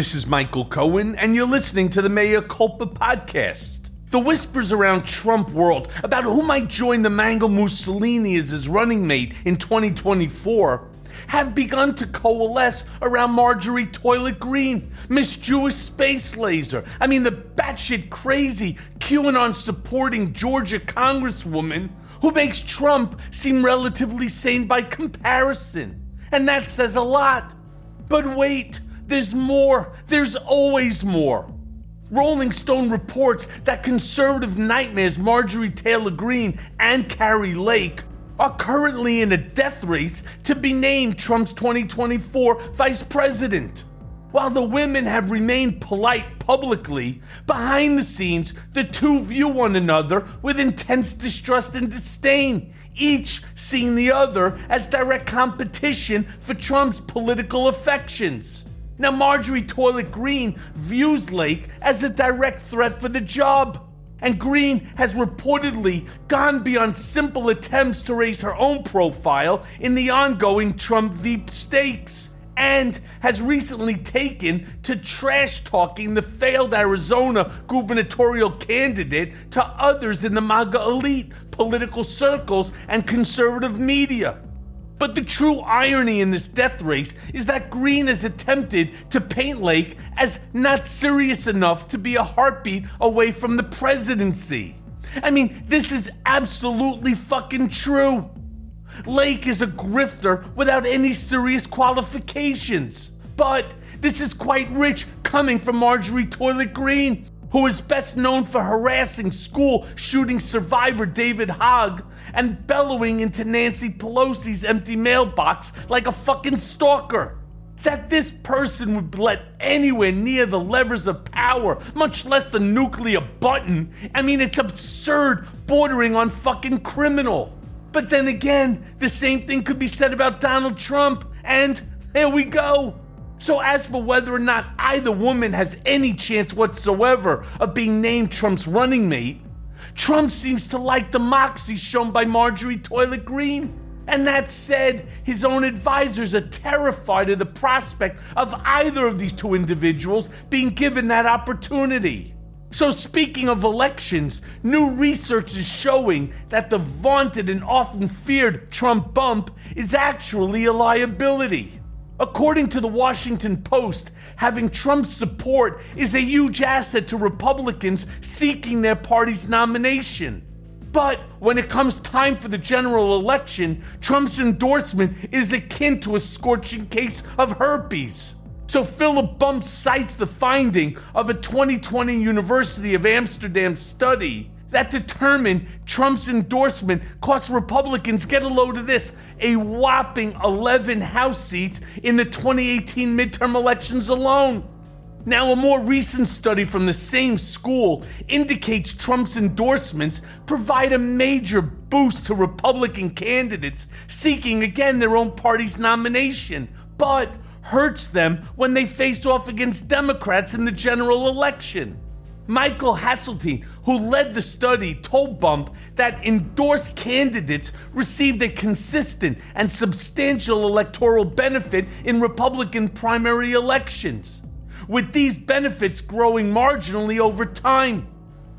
This is Michael Cohen, and you're listening to the Mea Culpa podcast. The whispers around Trump world about who might join the Mango Mussolini as his running mate in 2024 have begun to coalesce around Marjorie Toilet Green, Miss Jewish Space Laser. I mean, the batshit crazy QAnon supporting Georgia Congresswoman who makes Trump seem relatively sane by comparison. And that says a lot. But wait, there's more. There's always more. Rolling Stone reports that conservative nightmares Marjorie Taylor Greene and Kari Lake are currently in a death race to be named Trump's 2024 vice president. While the women have remained polite publicly, behind the scenes, the two view one another with intense distrust and disdain, each seeing the other as direct competition for Trump's political affections. Now, Marjorie Toilet Green views Lake as a direct threat for the job. And Green has reportedly gone beyond simple attempts to raise her own profile in the ongoing Trump Veep stakes and has recently taken to trash talking the failed Arizona gubernatorial candidate to others in the MAGA elite, political circles, and conservative media. But the true irony in this death race is that Green has attempted to paint Lake as not serious enough to be a heartbeat away from the presidency. I mean, this is absolutely fucking true. Lake is a grifter without any serious qualifications. But this is quite rich coming from Marjorie Toilet Green, who is best known for harassing school shooting survivor David Hogg and bellowing into Nancy Pelosi's empty mailbox like a fucking stalker. That this person would let anywhere near the levers of power, much less the nuclear button, I mean, it's absurd, bordering on fucking criminal. But then again, the same thing could be said about Donald Trump, and there we go. So, as for whether or not either woman has any chance whatsoever of being named Trump's running mate, Trump seems to like the moxie shown by Marjorie Toilet Green. And that said, his own advisors are terrified of the prospect of either of these two individuals being given that opportunity. So, speaking of elections, new research is showing that the vaunted and often feared Trump bump is actually a liability. According to the Washington Post, having Trump's support is a huge asset to Republicans seeking their party's nomination. But when it comes time for the general election, Trump's endorsement is akin to a scorching case of herpes. So Philip Bump cites the finding of a 2020 University of Amsterdam study that determined Trump's endorsement cost Republicans, get a load of this, a whopping 11 House seats in the 2018 midterm elections alone. Now, a more recent study from the same school indicates Trump's endorsements provide a major boost to Republican candidates seeking again their own party's nomination, but hurts them when they face off against Democrats in the general election. Michael Hasseltine, who led the study, told Bump that endorsed candidates received a consistent and substantial electoral benefit in Republican primary elections, with these benefits growing marginally over time.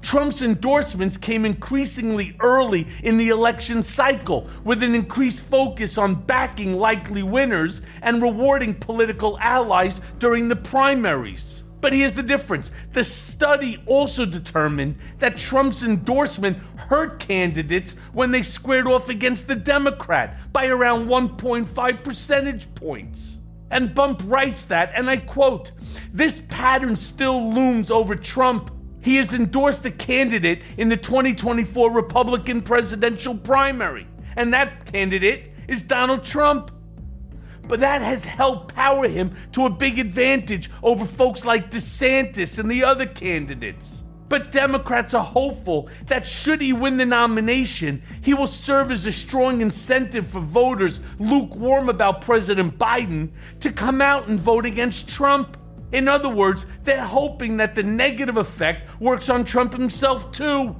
Trump's endorsements came increasingly early in the election cycle, with an increased focus on backing likely winners and rewarding political allies during the primaries. But here's the difference the study also determined that Trump's endorsement hurt candidates when they squared off against the Democrat by around 1.5 percentage points. And Bump writes that, and I quote, This pattern still looms over Trump. He has endorsed a candidate in the 2024 Republican presidential primary, and that candidate is Donald Trump but that has helped power him to a big advantage over folks like DeSantis and the other candidates. But Democrats are hopeful that should he win the nomination, he will serve as a strong incentive for voters lukewarm about President Biden to come out and vote against Trump. In other words, they're hoping that the negative effect works on Trump himself too.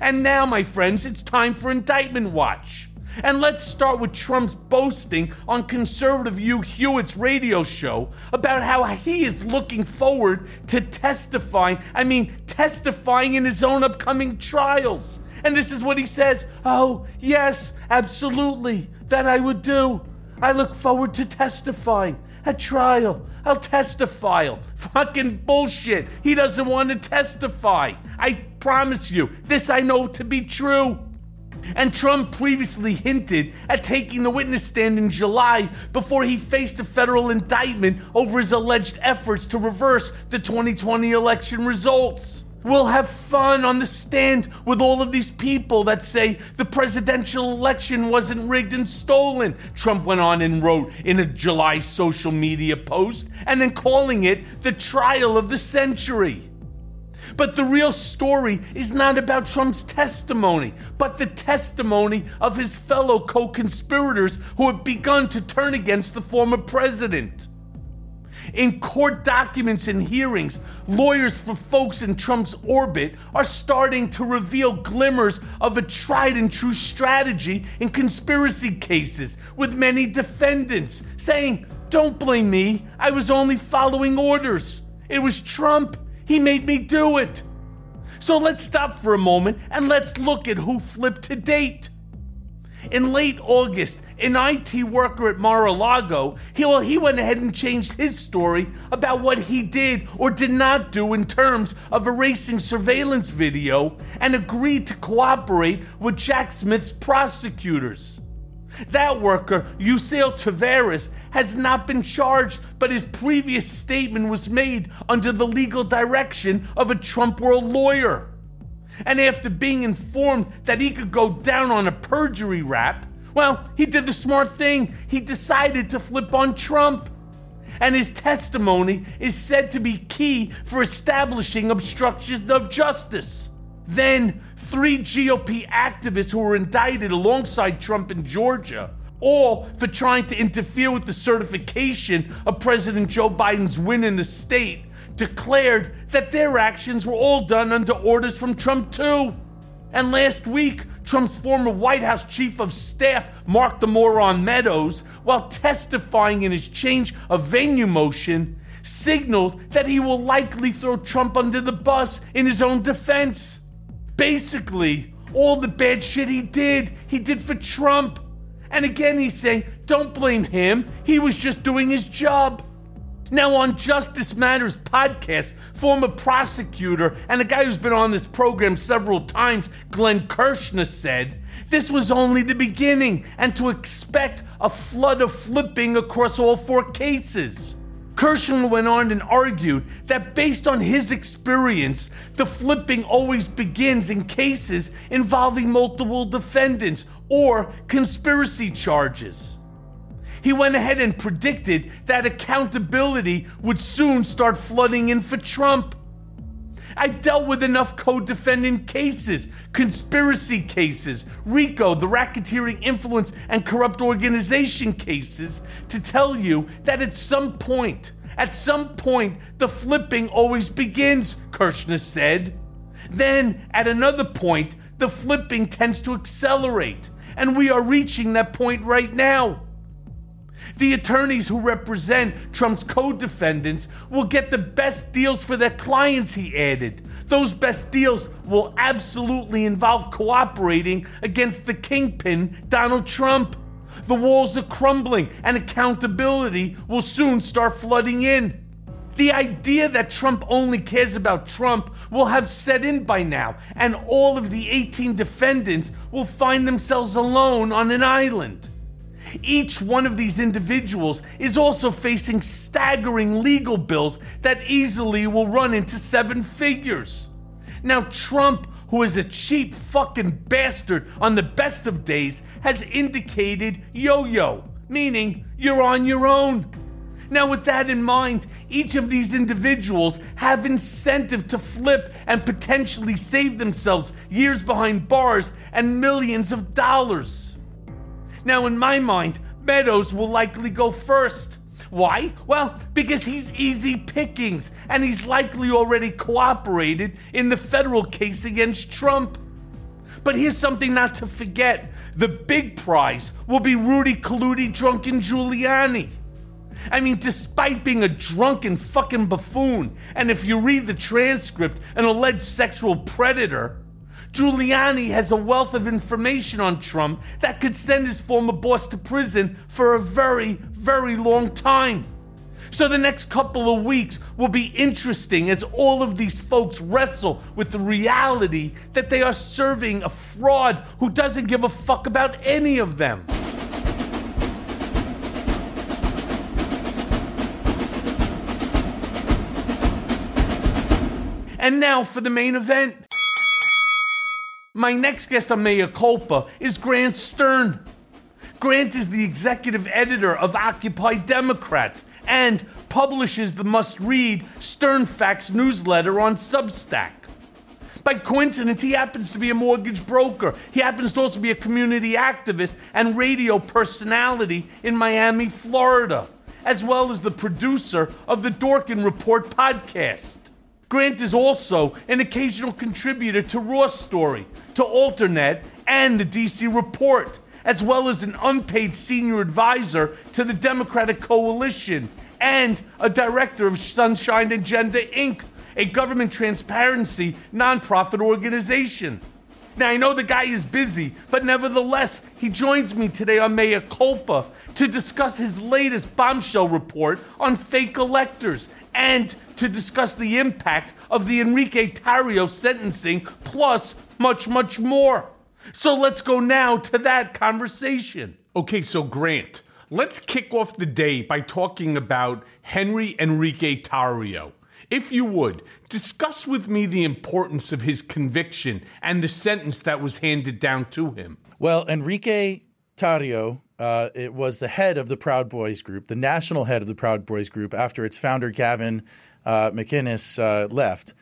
And now, my friends, it's time for Indictment Watch. And let's start with Trump's boasting on conservative Hugh Hewitt's radio show about how he is looking forward to testifying, I mean, testifying in his own upcoming trials. And this is what he says Oh, yes, absolutely, that I would do. I look forward to testifying. At trial, I'll testify. Fucking bullshit. He doesn't want to testify. I promise you, this I know to be true. And Trump previously hinted at taking the witness stand in July before he faced a federal indictment over his alleged efforts to reverse the 2020 election results. We'll have fun on the stand with all of these people that say the presidential election wasn't rigged and stolen, Trump went on and wrote in a July social media post, and then calling it the trial of the century. But the real story is not about Trump's testimony, but the testimony of his fellow co conspirators who have begun to turn against the former president. In court documents and hearings, lawyers for folks in Trump's orbit are starting to reveal glimmers of a tried and true strategy in conspiracy cases, with many defendants saying, Don't blame me, I was only following orders. It was Trump. He made me do it. So let's stop for a moment and let's look at who flipped to date. In late August, an IT worker at Mar a Lago, he, well, he went ahead and changed his story about what he did or did not do in terms of erasing surveillance video and agreed to cooperate with Jack Smith's prosecutors. That worker, Yusel Taveras, has not been charged, but his previous statement was made under the legal direction of a Trump world lawyer. And after being informed that he could go down on a perjury rap, well, he did the smart thing. He decided to flip on Trump. And his testimony is said to be key for establishing obstruction of justice. Then, three GOP activists who were indicted alongside Trump in Georgia, all for trying to interfere with the certification of President Joe Biden's win in the state, declared that their actions were all done under orders from Trump, too. And last week, Trump's former White House chief of staff, Mark the Moron Meadows, while testifying in his change of venue motion, signaled that he will likely throw Trump under the bus in his own defense. Basically, all the bad shit he did, he did for Trump. And again, he's saying, don't blame him. He was just doing his job. Now, on Justice Matters podcast, former prosecutor and a guy who's been on this program several times, Glenn Kirshner, said this was only the beginning and to expect a flood of flipping across all four cases. Kirshner went on and argued that based on his experience, the flipping always begins in cases involving multiple defendants or conspiracy charges. He went ahead and predicted that accountability would soon start flooding in for Trump. I've dealt with enough co defendant cases, conspiracy cases, RICO, the racketeering influence and corrupt organization cases, to tell you that at some point, at some point, the flipping always begins, Kirshner said. Then, at another point, the flipping tends to accelerate, and we are reaching that point right now. The attorneys who represent Trump's co defendants will get the best deals for their clients, he added. Those best deals will absolutely involve cooperating against the kingpin, Donald Trump. The walls are crumbling, and accountability will soon start flooding in. The idea that Trump only cares about Trump will have set in by now, and all of the 18 defendants will find themselves alone on an island. Each one of these individuals is also facing staggering legal bills that easily will run into seven figures. Now, Trump, who is a cheap fucking bastard on the best of days, has indicated yo yo, meaning you're on your own. Now, with that in mind, each of these individuals have incentive to flip and potentially save themselves years behind bars and millions of dollars. Now, in my mind, Meadows will likely go first. Why? Well, because he's easy pickings and he's likely already cooperated in the federal case against Trump. But here's something not to forget the big prize will be Rudy Colludi drunken Giuliani. I mean, despite being a drunken fucking buffoon, and if you read the transcript, an alleged sexual predator, Giuliani has a wealth of information on Trump that could send his former boss to prison for a very, very long time. So the next couple of weeks will be interesting as all of these folks wrestle with the reality that they are serving a fraud who doesn't give a fuck about any of them. And now for the main event. My next guest on Mea Culpa is Grant Stern. Grant is the executive editor of Occupy Democrats and publishes the must read Stern Facts newsletter on Substack. By coincidence, he happens to be a mortgage broker. He happens to also be a community activist and radio personality in Miami, Florida, as well as the producer of the Dworkin Report podcast. Grant is also an occasional contributor to Raw Story, to Alternet, and the DC Report, as well as an unpaid senior advisor to the Democratic Coalition and a director of Sunshine Agenda Inc., a government transparency nonprofit organization. Now, I know the guy is busy, but nevertheless, he joins me today on Mea Culpa to discuss his latest bombshell report on fake electors and to discuss the impact of the Enrique Tarrio sentencing, plus much, much more. So let's go now to that conversation. Okay, so Grant, let's kick off the day by talking about Henry Enrique Tarrio. If you would, discuss with me the importance of his conviction and the sentence that was handed down to him. Well, Enrique Tarrio uh, it was the head of the Proud Boys group, the national head of the Proud Boys group, after its founder, Gavin uh, McInnes, uh, left.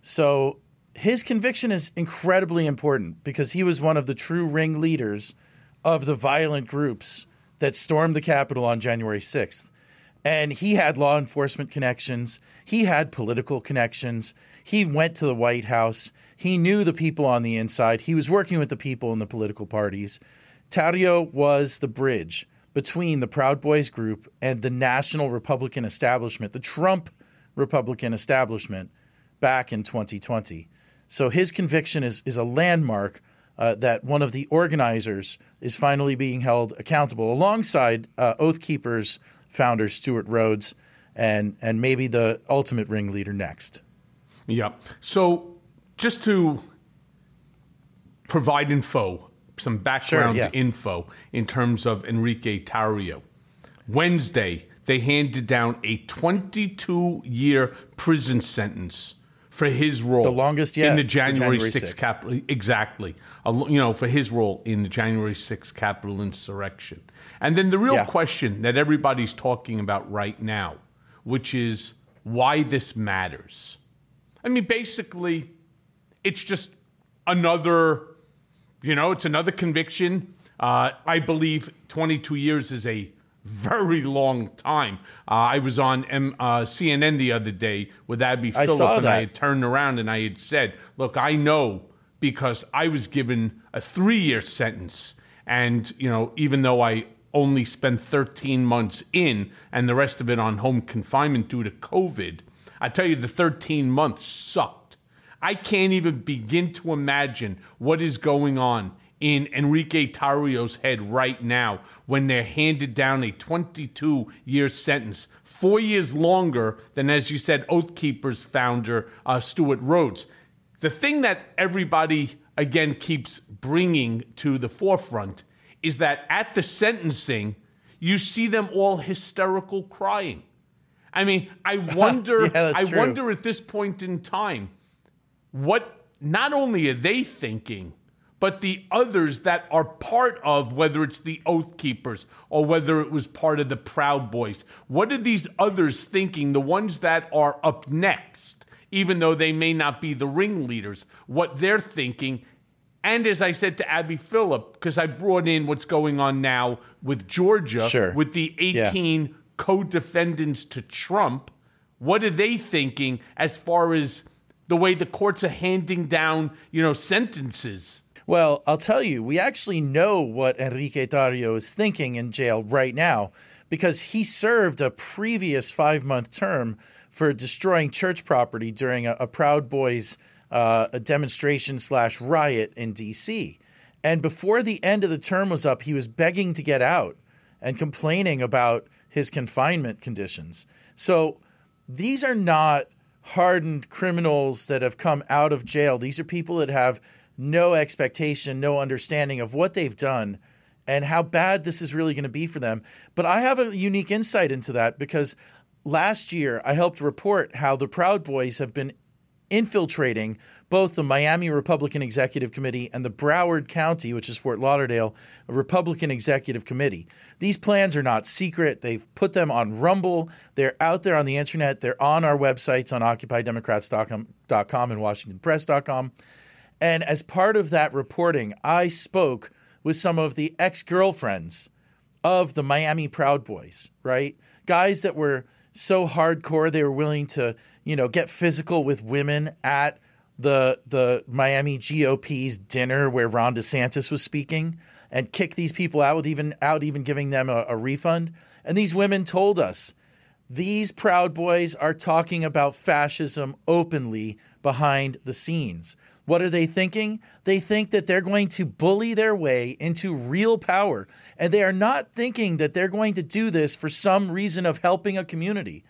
So his conviction is incredibly important because he was one of the true ringleaders of the violent groups that stormed the Capitol on January 6th. And he had law enforcement connections, he had political connections, he went to the White House, he knew the people on the inside, he was working with the people in the political parties. Tarrio was the bridge between the Proud Boys group and the national Republican establishment, the Trump Republican establishment, back in 2020. So his conviction is, is a landmark uh, that one of the organizers is finally being held accountable alongside uh, Oath Keepers founder Stewart Rhodes and, and maybe the ultimate ringleader next. Yeah. So just to provide info some background sure, yeah. info in terms of Enrique Tarrio. Wednesday, they handed down a 22 year prison sentence for his role. The longest yet. In the January, January 6th, 6th. Capitol. Exactly. You know, for his role in the January 6th Capitol insurrection. And then the real yeah. question that everybody's talking about right now, which is why this matters. I mean, basically, it's just another you know, it's another conviction. Uh, I believe 22 years is a very long time. Uh, I was on M- uh, CNN the other day with Abby I Phillip, and I had turned around and I had said, "Look, I know because I was given a three-year sentence, and you know, even though I only spent 13 months in and the rest of it on home confinement due to COVID, I tell you, the 13 months sucked." I can't even begin to imagine what is going on in Enrique Tarrio's head right now when they're handed down a 22 year sentence, four years longer than, as you said, Oath Keepers founder uh, Stewart Rhodes. The thing that everybody, again, keeps bringing to the forefront is that at the sentencing, you see them all hysterical crying. I mean, I wonder, yeah, I true. wonder at this point in time what not only are they thinking, but the others that are part of whether it's the Oath Keepers or whether it was part of the Proud Boys. What are these others thinking, the ones that are up next, even though they may not be the ringleaders, what they're thinking? And as I said to Abby Phillip, because I brought in what's going on now with Georgia, sure. with the 18 yeah. co defendants to Trump, what are they thinking as far as the way the courts are handing down, you know, sentences. Well, I'll tell you, we actually know what Enrique Tarrio is thinking in jail right now because he served a previous five month term for destroying church property during a, a Proud Boys uh, demonstration slash riot in D.C. And before the end of the term was up, he was begging to get out and complaining about his confinement conditions. So these are not hardened criminals that have come out of jail. These are people that have no expectation, no understanding of what they've done and how bad this is really going to be for them. But I have a unique insight into that because last year I helped report how the Proud Boys have been infiltrating both the Miami Republican Executive Committee and the Broward County, which is Fort Lauderdale, Republican Executive Committee. These plans are not secret. They've put them on Rumble. They're out there on the internet. They're on our websites on OccupyDemocrats.com and WashingtonPress.com. And as part of that reporting, I spoke with some of the ex girlfriends of the Miami Proud Boys, right? Guys that were so hardcore they were willing to, you know, get physical with women at the the Miami GOP's dinner where Ron DeSantis was speaking and kick these people out with even out even giving them a, a refund. And these women told us these Proud Boys are talking about fascism openly behind the scenes. What are they thinking? They think that they're going to bully their way into real power. And they are not thinking that they're going to do this for some reason of helping a community.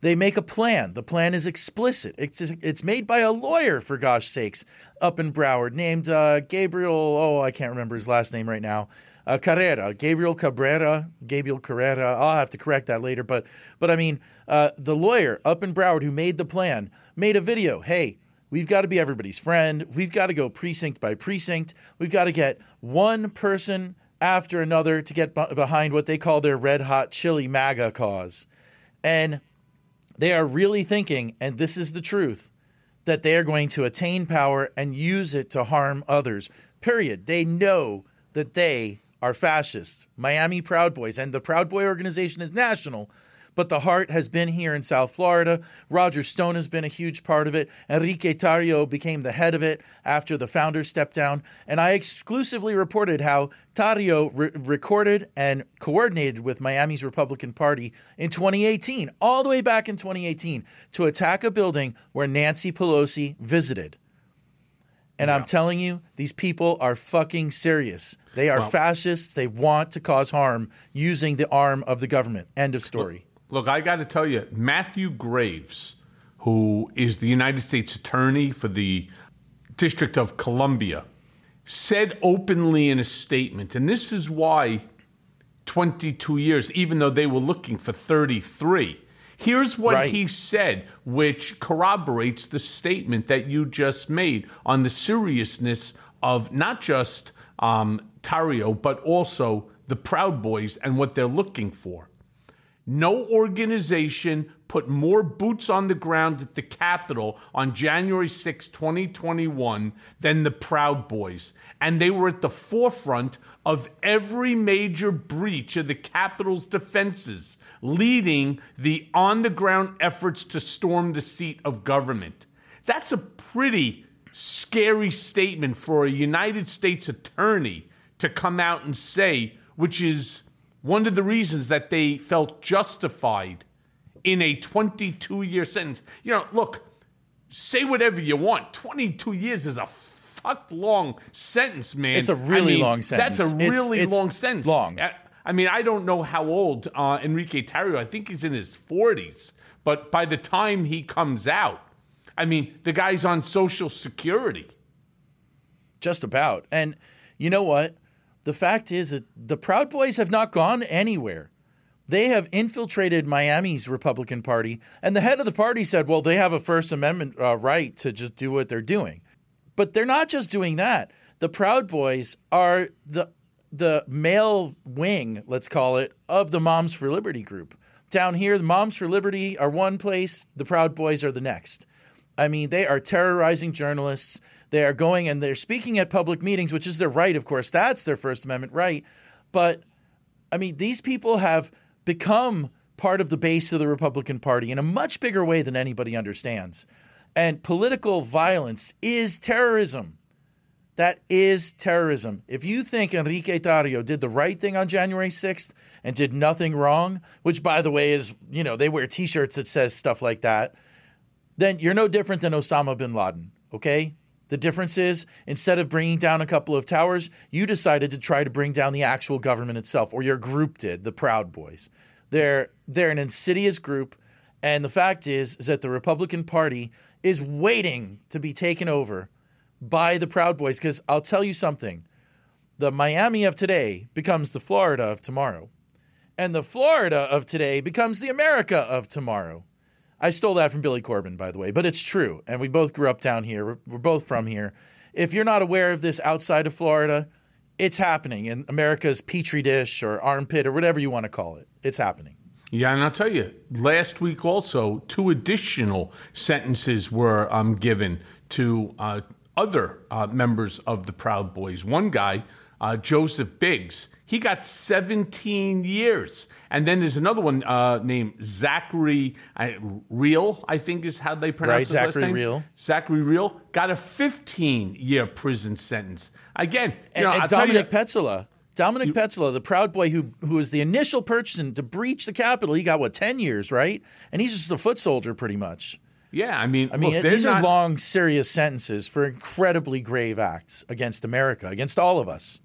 They make a plan. The plan is explicit. It's, it's made by a lawyer, for gosh sakes, up in Broward, named uh, Gabriel. Oh, I can't remember his last name right now. Uh, Carrera, Gabriel Cabrera, Gabriel Carrera. I'll have to correct that later. But, but I mean, uh, the lawyer up in Broward who made the plan made a video. Hey, we've got to be everybody's friend. We've got to go precinct by precinct. We've got to get one person after another to get behind what they call their red hot chili MAGA cause. And they are really thinking, and this is the truth, that they are going to attain power and use it to harm others. Period. They know that they are fascists. Miami Proud Boys and the Proud Boy organization is national, but the heart has been here in South Florida. Roger Stone has been a huge part of it. Enrique Tarrio became the head of it after the founder stepped down. And I exclusively reported how Tarrio re- recorded and coordinated with Miami's Republican Party in 2018, all the way back in 2018, to attack a building where Nancy Pelosi visited. And. I'm telling you, these people are fucking serious. They are well, fascists. They want to cause harm using the arm of the government. End of story. Look, I got to tell you, Matthew Graves, who is the United States Attorney for the District of Columbia, said openly in a statement, and this is why 22 years, even though they were looking for 33. Here's what right. he said, which corroborates the statement that you just made on the seriousness of not just um, Tarrio, but also the Proud Boys and what they're looking for. No organization put more boots on the ground at the Capitol on January 6, 2021 than the Proud Boys. And they were at the forefront of every major breach of the Capitol's defenses, leading the on the ground efforts to storm the seat of government. That's a pretty scary statement for a United States attorney to come out and say, which is one of the reasons that they felt justified in a 22 year sentence. You know, look, say whatever you want. 22 years is a fuck long sentence, man. It's a really I mean, long sentence. That's a really it's, long sentence. Long. I mean, I don't know how old uh, Enrique Tarrio. I think he's in his 40s. But by the time he comes out, I mean, the guy's on Social Security. Just about. And you know what? The fact is that the Proud Boys have not gone anywhere. They have infiltrated Miami's Republican Party, and the head of the party said, well, they have a First Amendment uh, right to just do what they're doing. But they're not just doing that. The Proud Boys are the the male wing, let's call it, of the Moms for Liberty group. Down here, the Moms for Liberty are one place, the Proud Boys are the next. I mean, they are terrorizing journalists. They are going and they're speaking at public meetings, which is their right, of course. That's their First Amendment right. But I mean, these people have become part of the base of the Republican Party in a much bigger way than anybody understands. And political violence is terrorism. That is terrorism. If you think Enrique Tarrio did the right thing on January 6th and did nothing wrong, which by the way is, you know, they wear t-shirts that says stuff like that, then you're no different than Osama bin Laden, okay? The difference is instead of bringing down a couple of towers, you decided to try to bring down the actual government itself, or your group did, the Proud Boys. They're they're an insidious group, and the fact is, is that the Republican Party is waiting to be taken over by the Proud Boys. Because I'll tell you something the Miami of today becomes the Florida of tomorrow. And the Florida of today becomes the America of tomorrow. I stole that from Billy Corben, by the way, but it's true. And we both grew up down here. We're, we're both from here. If you're not aware of this outside of Florida, it's happening in America's petri dish or armpit or whatever you want to call it. It's happening. Yeah, and I'll tell you, last week also, two additional sentences were um, given to uh, other uh, members of the Proud Boys. One guy, uh, Joseph Biggs, he got 17 years. And then there's another one uh, named Zachary Rehl, I think is how they pronounce it. Right, his last Zachary name. Rehl. Zachary Rehl got a 15 year prison sentence. Again, And, know, and I'll you- Dominic Pezzola, Dominic Pezzola, the Proud Boy who who was the initial person to breach the Capitol, he got what ten years, right? And he's just a foot soldier, pretty much. yeah, I mean, I mean, look, these are long, serious sentences for incredibly grave acts against America, against all of us.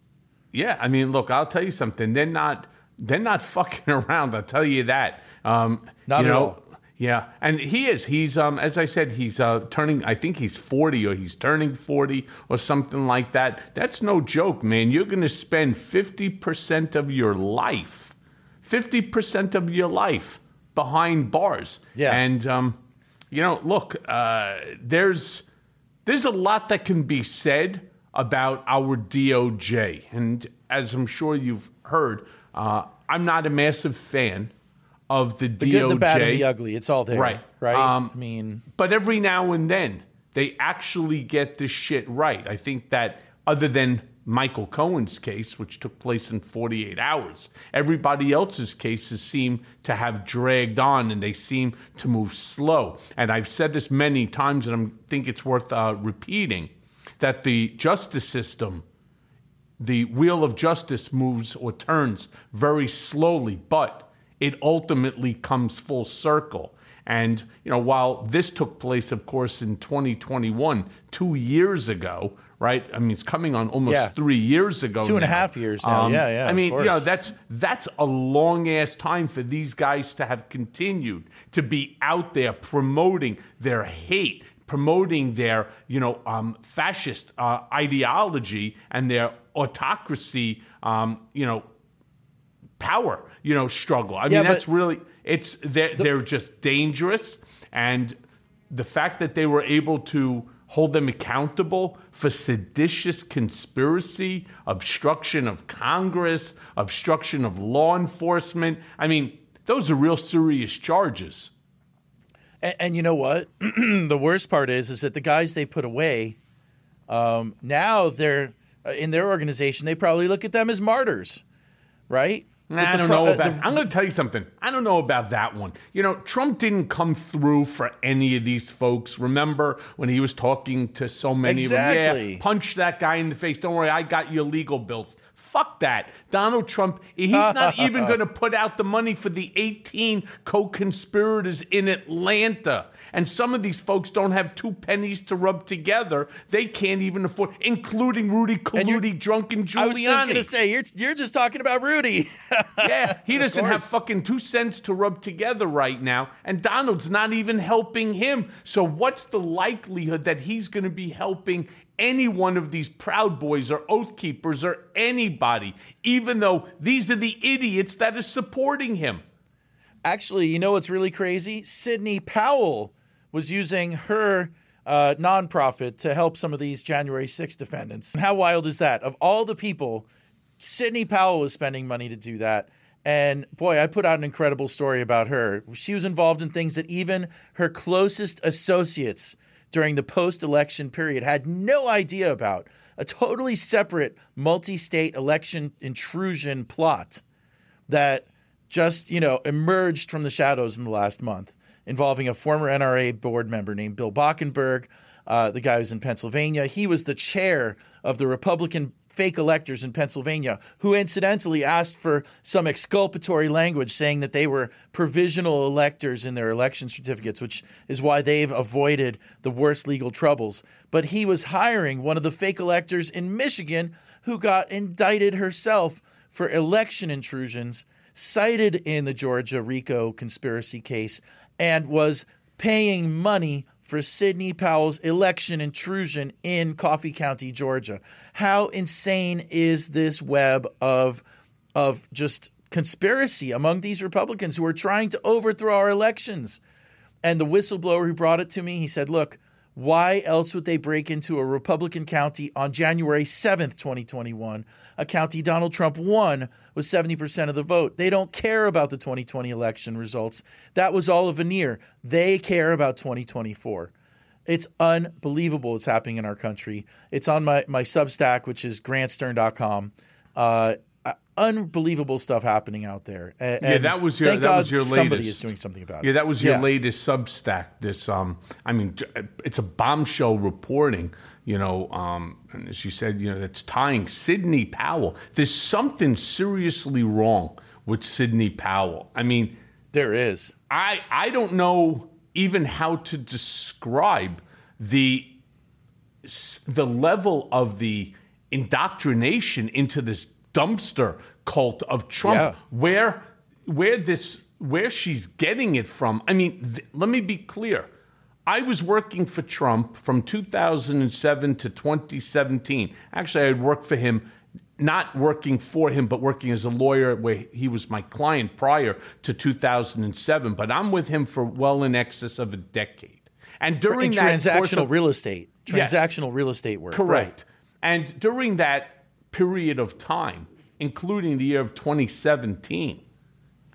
Yeah, I mean, look, I'll tell you something. They're not they're not fucking around. I'll tell you that. Um, Not you at know, all. Yeah, and he is. He's um, as I said, he's uh, turning. I think he's forty or he's turning forty or something like that. That's no joke, man. You're going to spend fifty percent of your life, fifty percent of your life behind bars. Yeah. and um, you know, look, uh, there's there's a lot that can be said about our DOJ, and as I'm sure you've heard, uh, I'm not a massive fan of the, The DOJ. good, the bad, and the ugly. It's all there. Right. Right. Um, I mean, But every now and then, they actually get this shit right. I think that other than Michael Cohen's case, which took place in 48 hours, everybody else's cases seem to have dragged on and they seem to move slow. And I've said this many times, and I think it's worth uh, repeating that the justice system the wheel of justice moves or turns very slowly, but it ultimately comes full circle. And, you know, while this took place, of course, in 2021, two years ago, right? I mean, it's coming on almost Yeah. three years ago. Two and a half years now. Um, yeah, yeah, I mean, you know, that's that's a long ass time for these guys to have continued to be out there promoting their hate, promoting their you know um, fascist uh, ideology and their autocracy, um, you know, power, you know, struggle. I Yeah, mean, that's really it's they're, they're just dangerous, and the fact that they were able to hold them accountable for seditious conspiracy, obstruction of Congress, obstruction of law enforcement. I mean, those are real serious charges. And, and you know what? the worst part is, is that the guys they put away, um, now they're uh, in their organization. They probably look at them as martyrs, right? Nah, I don't pro- know uh, about. the- I'm going to tell you something. I don't know about that one. You know, Trump didn't come through for any of these folks. Remember when he was talking to so many of them? Exactly. Yeah, punch that guy in the face. Don't worry, I got your legal bills. Fuck that. Donald Trump, he's not even going to put out the money for the 18 co conspirators in Atlanta. And some of these folks don't have two pennies to rub together. They can't even afford, including Rudy Colludi, drunken Giuliani. I was just going to say, you're, you're just talking about Rudy. Yeah, he doesn't have fucking two cents to rub together right now, and Donald's not even helping him. So, what's the likelihood that he's going to be helping any one of these Proud Boys or Oath Keepers or anybody, even though these are the idiots that are supporting him? Actually, you know what's really crazy? Sidney Powell was using her uh, nonprofit to help some of these January 6 defendants. How wild is that? Of all the people, Sidney Powell was spending money to do that. And boy, I put out an incredible story about her. She was involved in things that even her closest associates during the post election period had no idea about. A totally separate multi state election intrusion plot that just, you know, emerged from the shadows in the last month involving a former NRA board member named Bill Bachenberg, uh, the guy who's in Pennsylvania. He was the chair of the Republican fake electors in Pennsylvania, who incidentally asked for some exculpatory language saying that they were provisional electors in their election certificates, which is why they've avoided the worst legal troubles. But he was hiring one of the fake electors in Michigan who got indicted herself for election intrusions cited in the Georgia RICO conspiracy case and was paying money for Sidney Powell's election intrusion in Coffee County, Georgia. How insane is this web of of just conspiracy among these Republicans who are trying to overthrow our elections? And the whistleblower who brought it to me, he said, "Look, why else would they break into a Republican county on January 7th, 2021, a county Donald Trump won with 70% of the vote? They don't care about the 2020 election results. That was all a veneer. They care about 2024. It's unbelievable what's happening in our country. It's on my, my Substack, which is grantstern.com. Uh, unbelievable stuff happening out there. And, yeah, that was your thank that God was your latest. Somebody is doing something about it. Yeah, that was your Yeah. latest Substack. This, um, I mean, it's a bombshell reporting. You know, um, and as you said, you know, that's tying Sidney Powell. There's something seriously wrong with Sidney Powell. I mean, There is. I I don't know even how to describe the the level of the indoctrination into this dumpster cult of Trump Yeah. where where this where she's getting it from. I mean, th- let me be clear. I was working for Trump from 2007 to 2017. Actually, I had worked for him, not working for him, but working as a lawyer where he was my client prior to 2007. But I'm with him for well in excess of a decade. And during in that transactional of- real estate, Yes. transactional real estate work. Correct. And during that period of time, including the year of 2017,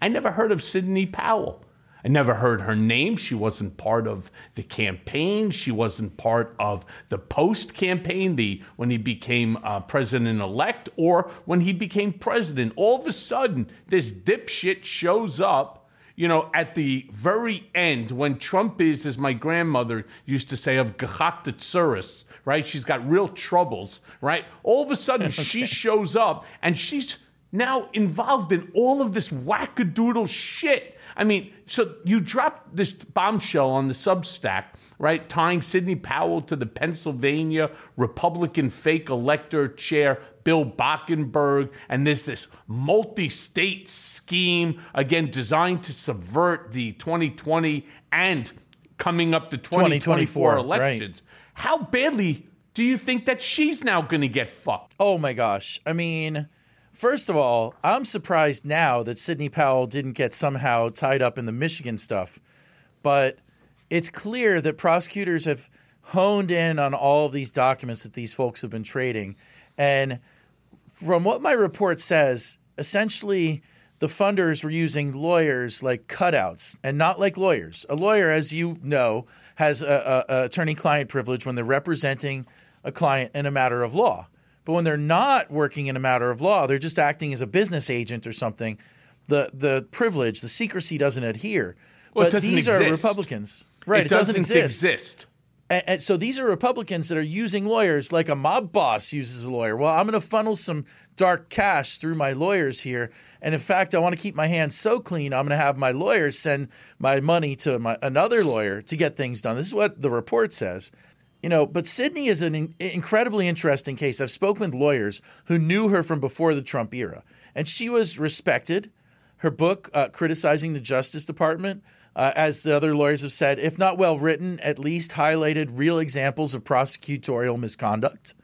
I never heard of Sidney Powell. I never heard her name. She wasn't part of the campaign. She wasn't part of the post campaign, the when he became uh, president elect, or when he became president. All of a sudden, this dipshit shows up you know, at the very end, when Trump is, as my grandmother used to say, of Gachakta Tsuris, right? She's got real troubles, right? All of a sudden, she shows up and she's now involved in all of this wackadoodle shit. I mean, so you dropped this bombshell on the Substack, right? Tying Sidney Powell to the Pennsylvania Republican fake elector chair, Bill Bachenberg, and there's this multi state scheme, again, designed to subvert the 2020 and coming up the 2024 2024, elections. How badly do you think that she's now going to get fucked? Oh my gosh. I mean, first of all, I'm surprised now that Sidney Powell didn't get somehow tied up in the Michigan stuff. But it's clear that prosecutors have honed in on all of these documents that these folks have been trading. And from what my report says, essentially the funders were using lawyers like cutouts and not like lawyers. A lawyer, as you know, has a, a, a attorney-client privilege when they're representing a client in a matter of law. But when they're not working in a matter of law, they're just acting as a business agent or something. The the privilege, the secrecy doesn't adhere. Well, but doesn't these are. Republicans, right? It, doesn't, exist. exist. And, and so these are Republicans that are using lawyers like a mob boss uses a lawyer. Well, I'm going to funnel some dark cash through my lawyers here. And in fact, I want to keep my hands so clean, I'm going to have my lawyers send my money to my, another lawyer to get things done. This is what the report says. You know, but Sidney is an in- incredibly interesting case. I've spoken with lawyers who knew her from before the Trump era, and she was respected. Her book, uh, criticizing the Justice Department, uh, as the other lawyers have said, if not well written, at least highlighted real examples of prosecutorial misconduct.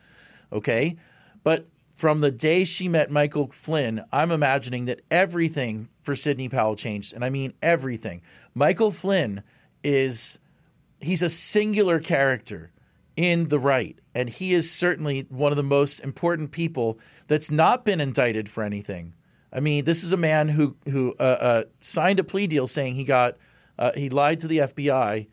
Okay. But from the day she met Michael Flynn, I'm imagining that everything for Sidney Powell changed. And I mean everything. Michael Flynn is, he's a singular character in the right. And he is certainly one of the most important people that's not been indicted for anything. I mean, this is a man who who uh, uh, signed a plea deal saying he got uh, he lied to the FBI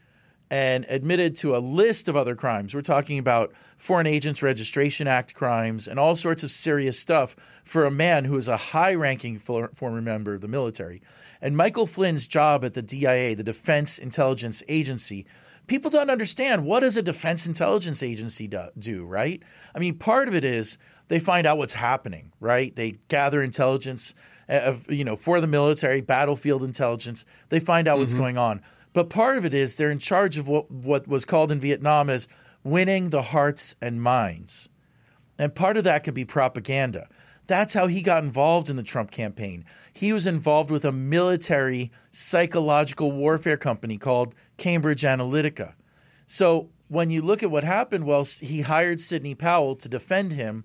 and admitted to a list of other crimes. We're talking about Foreign Agents Registration Act crimes and all sorts of serious stuff for a man who is a high-ranking for, former member of the military. And Michael Flynn's job at the DIA, the Defense Intelligence Agency, people don't understand what does a defense intelligence agency do, do, right? I mean, part of it is they find out what's happening, right? They gather intelligence uh, of you know for the military, battlefield intelligence. They find out what's going on. But part of it is they're in charge of what what was called in Vietnam as winning the hearts and minds. And part of that could be propaganda. That's how he got involved in the Trump campaign. He was involved with a military psychological warfare company called Cambridge Analytica. So when you look at what happened, well, he hired Sidney Powell to defend him,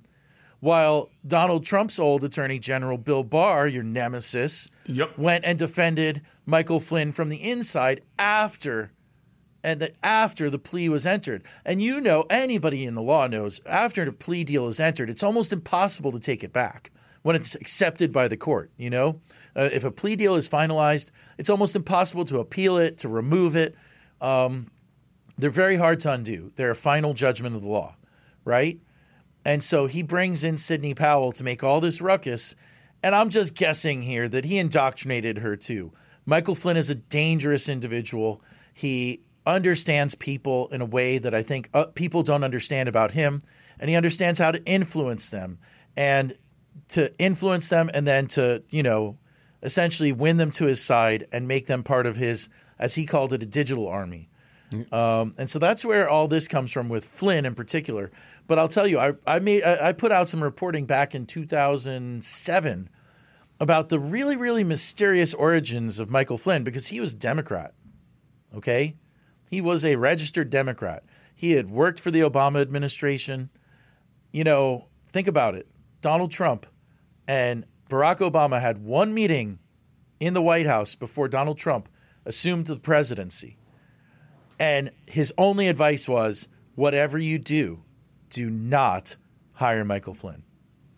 while Donald Trump's old attorney general, Bill Barr, your nemesis, Yep. went and defended Michael Flynn from the inside after and that after the plea was entered. And you know, anybody in the law knows after a plea deal is entered, it's almost impossible to take it back when it's accepted by the court. You know, uh, if a plea deal is finalized, it's almost impossible to appeal it, to remove it. Um, they're very hard to undo. They're a final judgment of the law, right? And so he brings in Sidney Powell to make all this ruckus. And I'm just guessing here that he indoctrinated her too. Michael Flynn is a dangerous individual. He understands people in a way that I think uh, people don't understand about him. And he understands how to influence them and to influence them and then to, you know, essentially win them to his side and make them part of his, as he called it, a digital army. Um, and so that's where all this comes from with Flynn in particular. But I'll tell you, I, I made I put out some reporting back in 2007 about the really really mysterious origins of Michael Flynn because he was Democrat. Okay, he was a registered Democrat. He had worked for the Obama administration. You know, think about it. Donald Trump and Barack Obama had one meeting in the White House before Donald Trump assumed the presidency. And his only advice was whatever you do, do not hire Michael Flynn.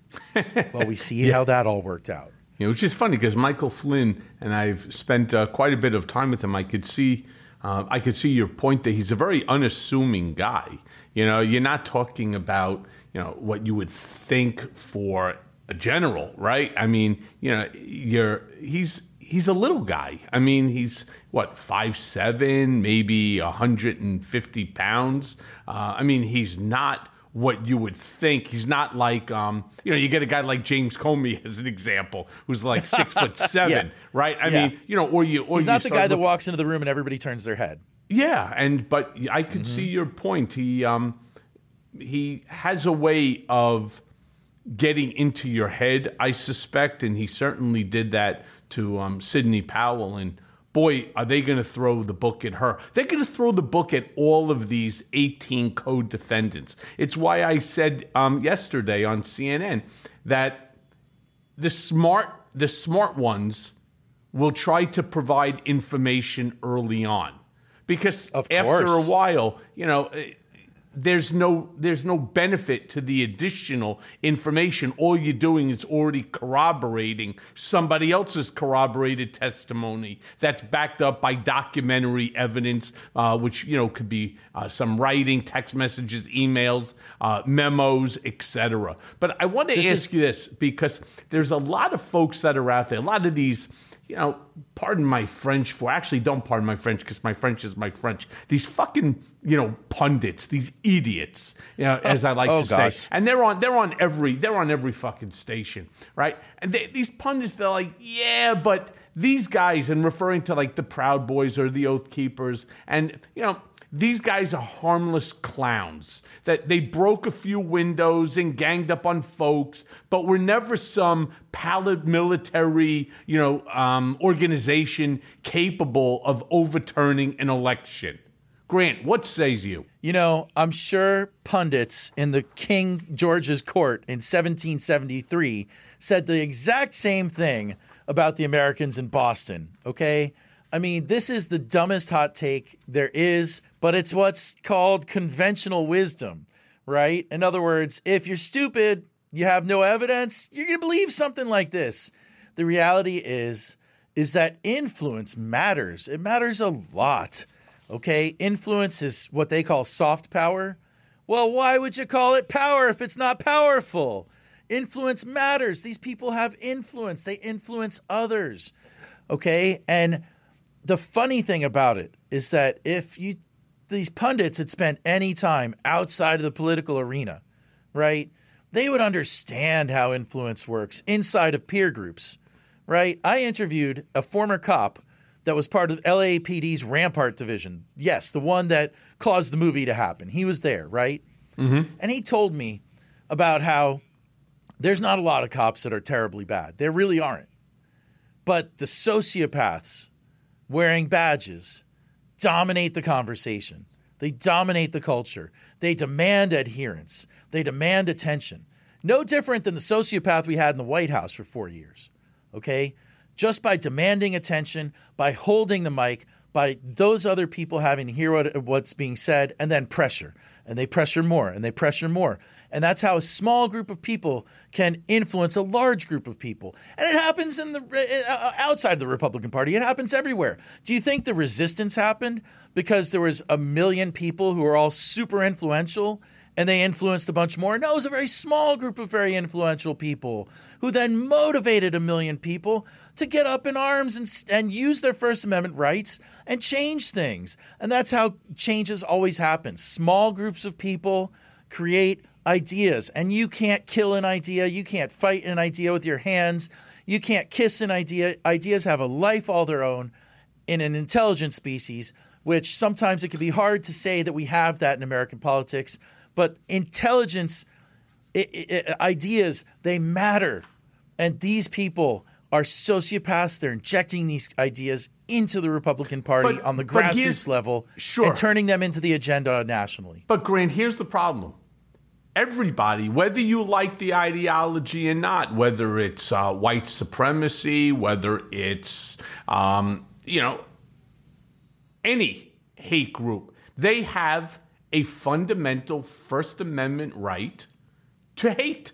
well, we see how that all worked out. You know, which is funny because Michael Flynn and I've spent uh, quite a bit of time with him. I could see, uh, I could see your point that he's a very unassuming guy. You know, you're not talking about you know what you would think for a general, right? I mean, you know, you're he's he's a little guy. I mean, he's what five seven, maybe hundred and fifty pounds. Uh, I mean, he's not what you would think. He's not like, um, you know, you get a guy like James Comey as an example, who's like six foot seven, Yeah. right? I Yeah. mean, you know, or you, or He's you not the guy that walks into the room and everybody turns their head. yeah, and but I could Mm-hmm. see your point. He um, he has a way of getting into your head, I suspect, and he certainly did that to um, Sidney Powell. And boy, are they going to throw the book at her? They're going to throw the book at all of these 18 co-defendants. It's why I said um, yesterday on CNN that the smart the smart ones will try to provide information early on because after a while you know eh, there's no there's no benefit to the additional information. All you're doing is already corroborating somebody else's corroborated testimony that's backed up by documentary evidence uh, which you know could be uh, some writing text messages emails uh, memos etc but i want to This ask is- you this because there's a lot of folks that are out there. A lot of these you know, pardon my French for actually don't pardon my French because my French is my French. These fucking, you know, pundits, these idiots, you know, as I like Oh, to gosh. say. And they're on they're on every they're on every fucking station, right? And they, these pundits, they're like, yeah, but these guys, and referring to like the Proud Boys or the Oath Keepers, and you know, these guys are harmless clowns that they broke a few windows and ganged up on folks, but were never some pallid military, you know, um, organization capable of overturning an election. Grant, what says you? You know, I'm sure pundits in the King George's court in 1773 said the exact same thing about the Americans in Boston, okay? I mean, this is the dumbest hot take there is, but it's what's called conventional wisdom, right? In other words, if you're stupid, you have no evidence, you're going to believe something like this. The reality is is that influence matters. It matters a lot. Okay? Influence is what they call soft power. Well, why would you call it power if it's not powerful? Influence matters. These people have influence. They influence others. Okay? And the funny thing about it is that if you these pundits had spent any time outside of the political arena, right? They would understand how influence works inside of peer groups, right? I interviewed a former cop that was part of LAPD's Rampart division. Yes, the one that caused the movie to happen. He was there, right? Mm-hmm. And he told me about how there's not a lot of cops that are terribly bad. There really aren't. But the sociopaths wearing badges dominate the conversation. They dominate the culture. They demand adherence. They demand attention. No different than the sociopath we had in the White House for four years. Okay? Just by demanding attention, by holding the mic, by those other people having to hear what, what's being said, and then pressure. And they pressure more, and they pressure more. And that's how a small group of people can influence a large group of people. And it happens in the uh, uh, outside the Republican Party. It happens everywhere. Do you think the resistance happened because there was a million people who were all super influential and they influenced a bunch more? No, it was a very small group of very influential people who then motivated a million people to get up in arms and, and use their First Amendment rights and change things. And that's how changes always happen. Small groups of people create ideas, and you can't kill an idea, you can't fight an idea with your hands, you can't kiss an idea. Ideas have a life all their own in an intelligent species, which sometimes it can be hard to say that we have that in American politics, but intelligence it, it, ideas they matter and these people are sociopaths they're injecting these ideas into the republican party But- on the grassroots level Sure. and turning them into the agenda nationally But Grant, here's the problem. Everybody, whether you like the ideology or not, whether it's uh, white supremacy, whether it's um, you know any hate group, they have a fundamental First Amendment right to hate.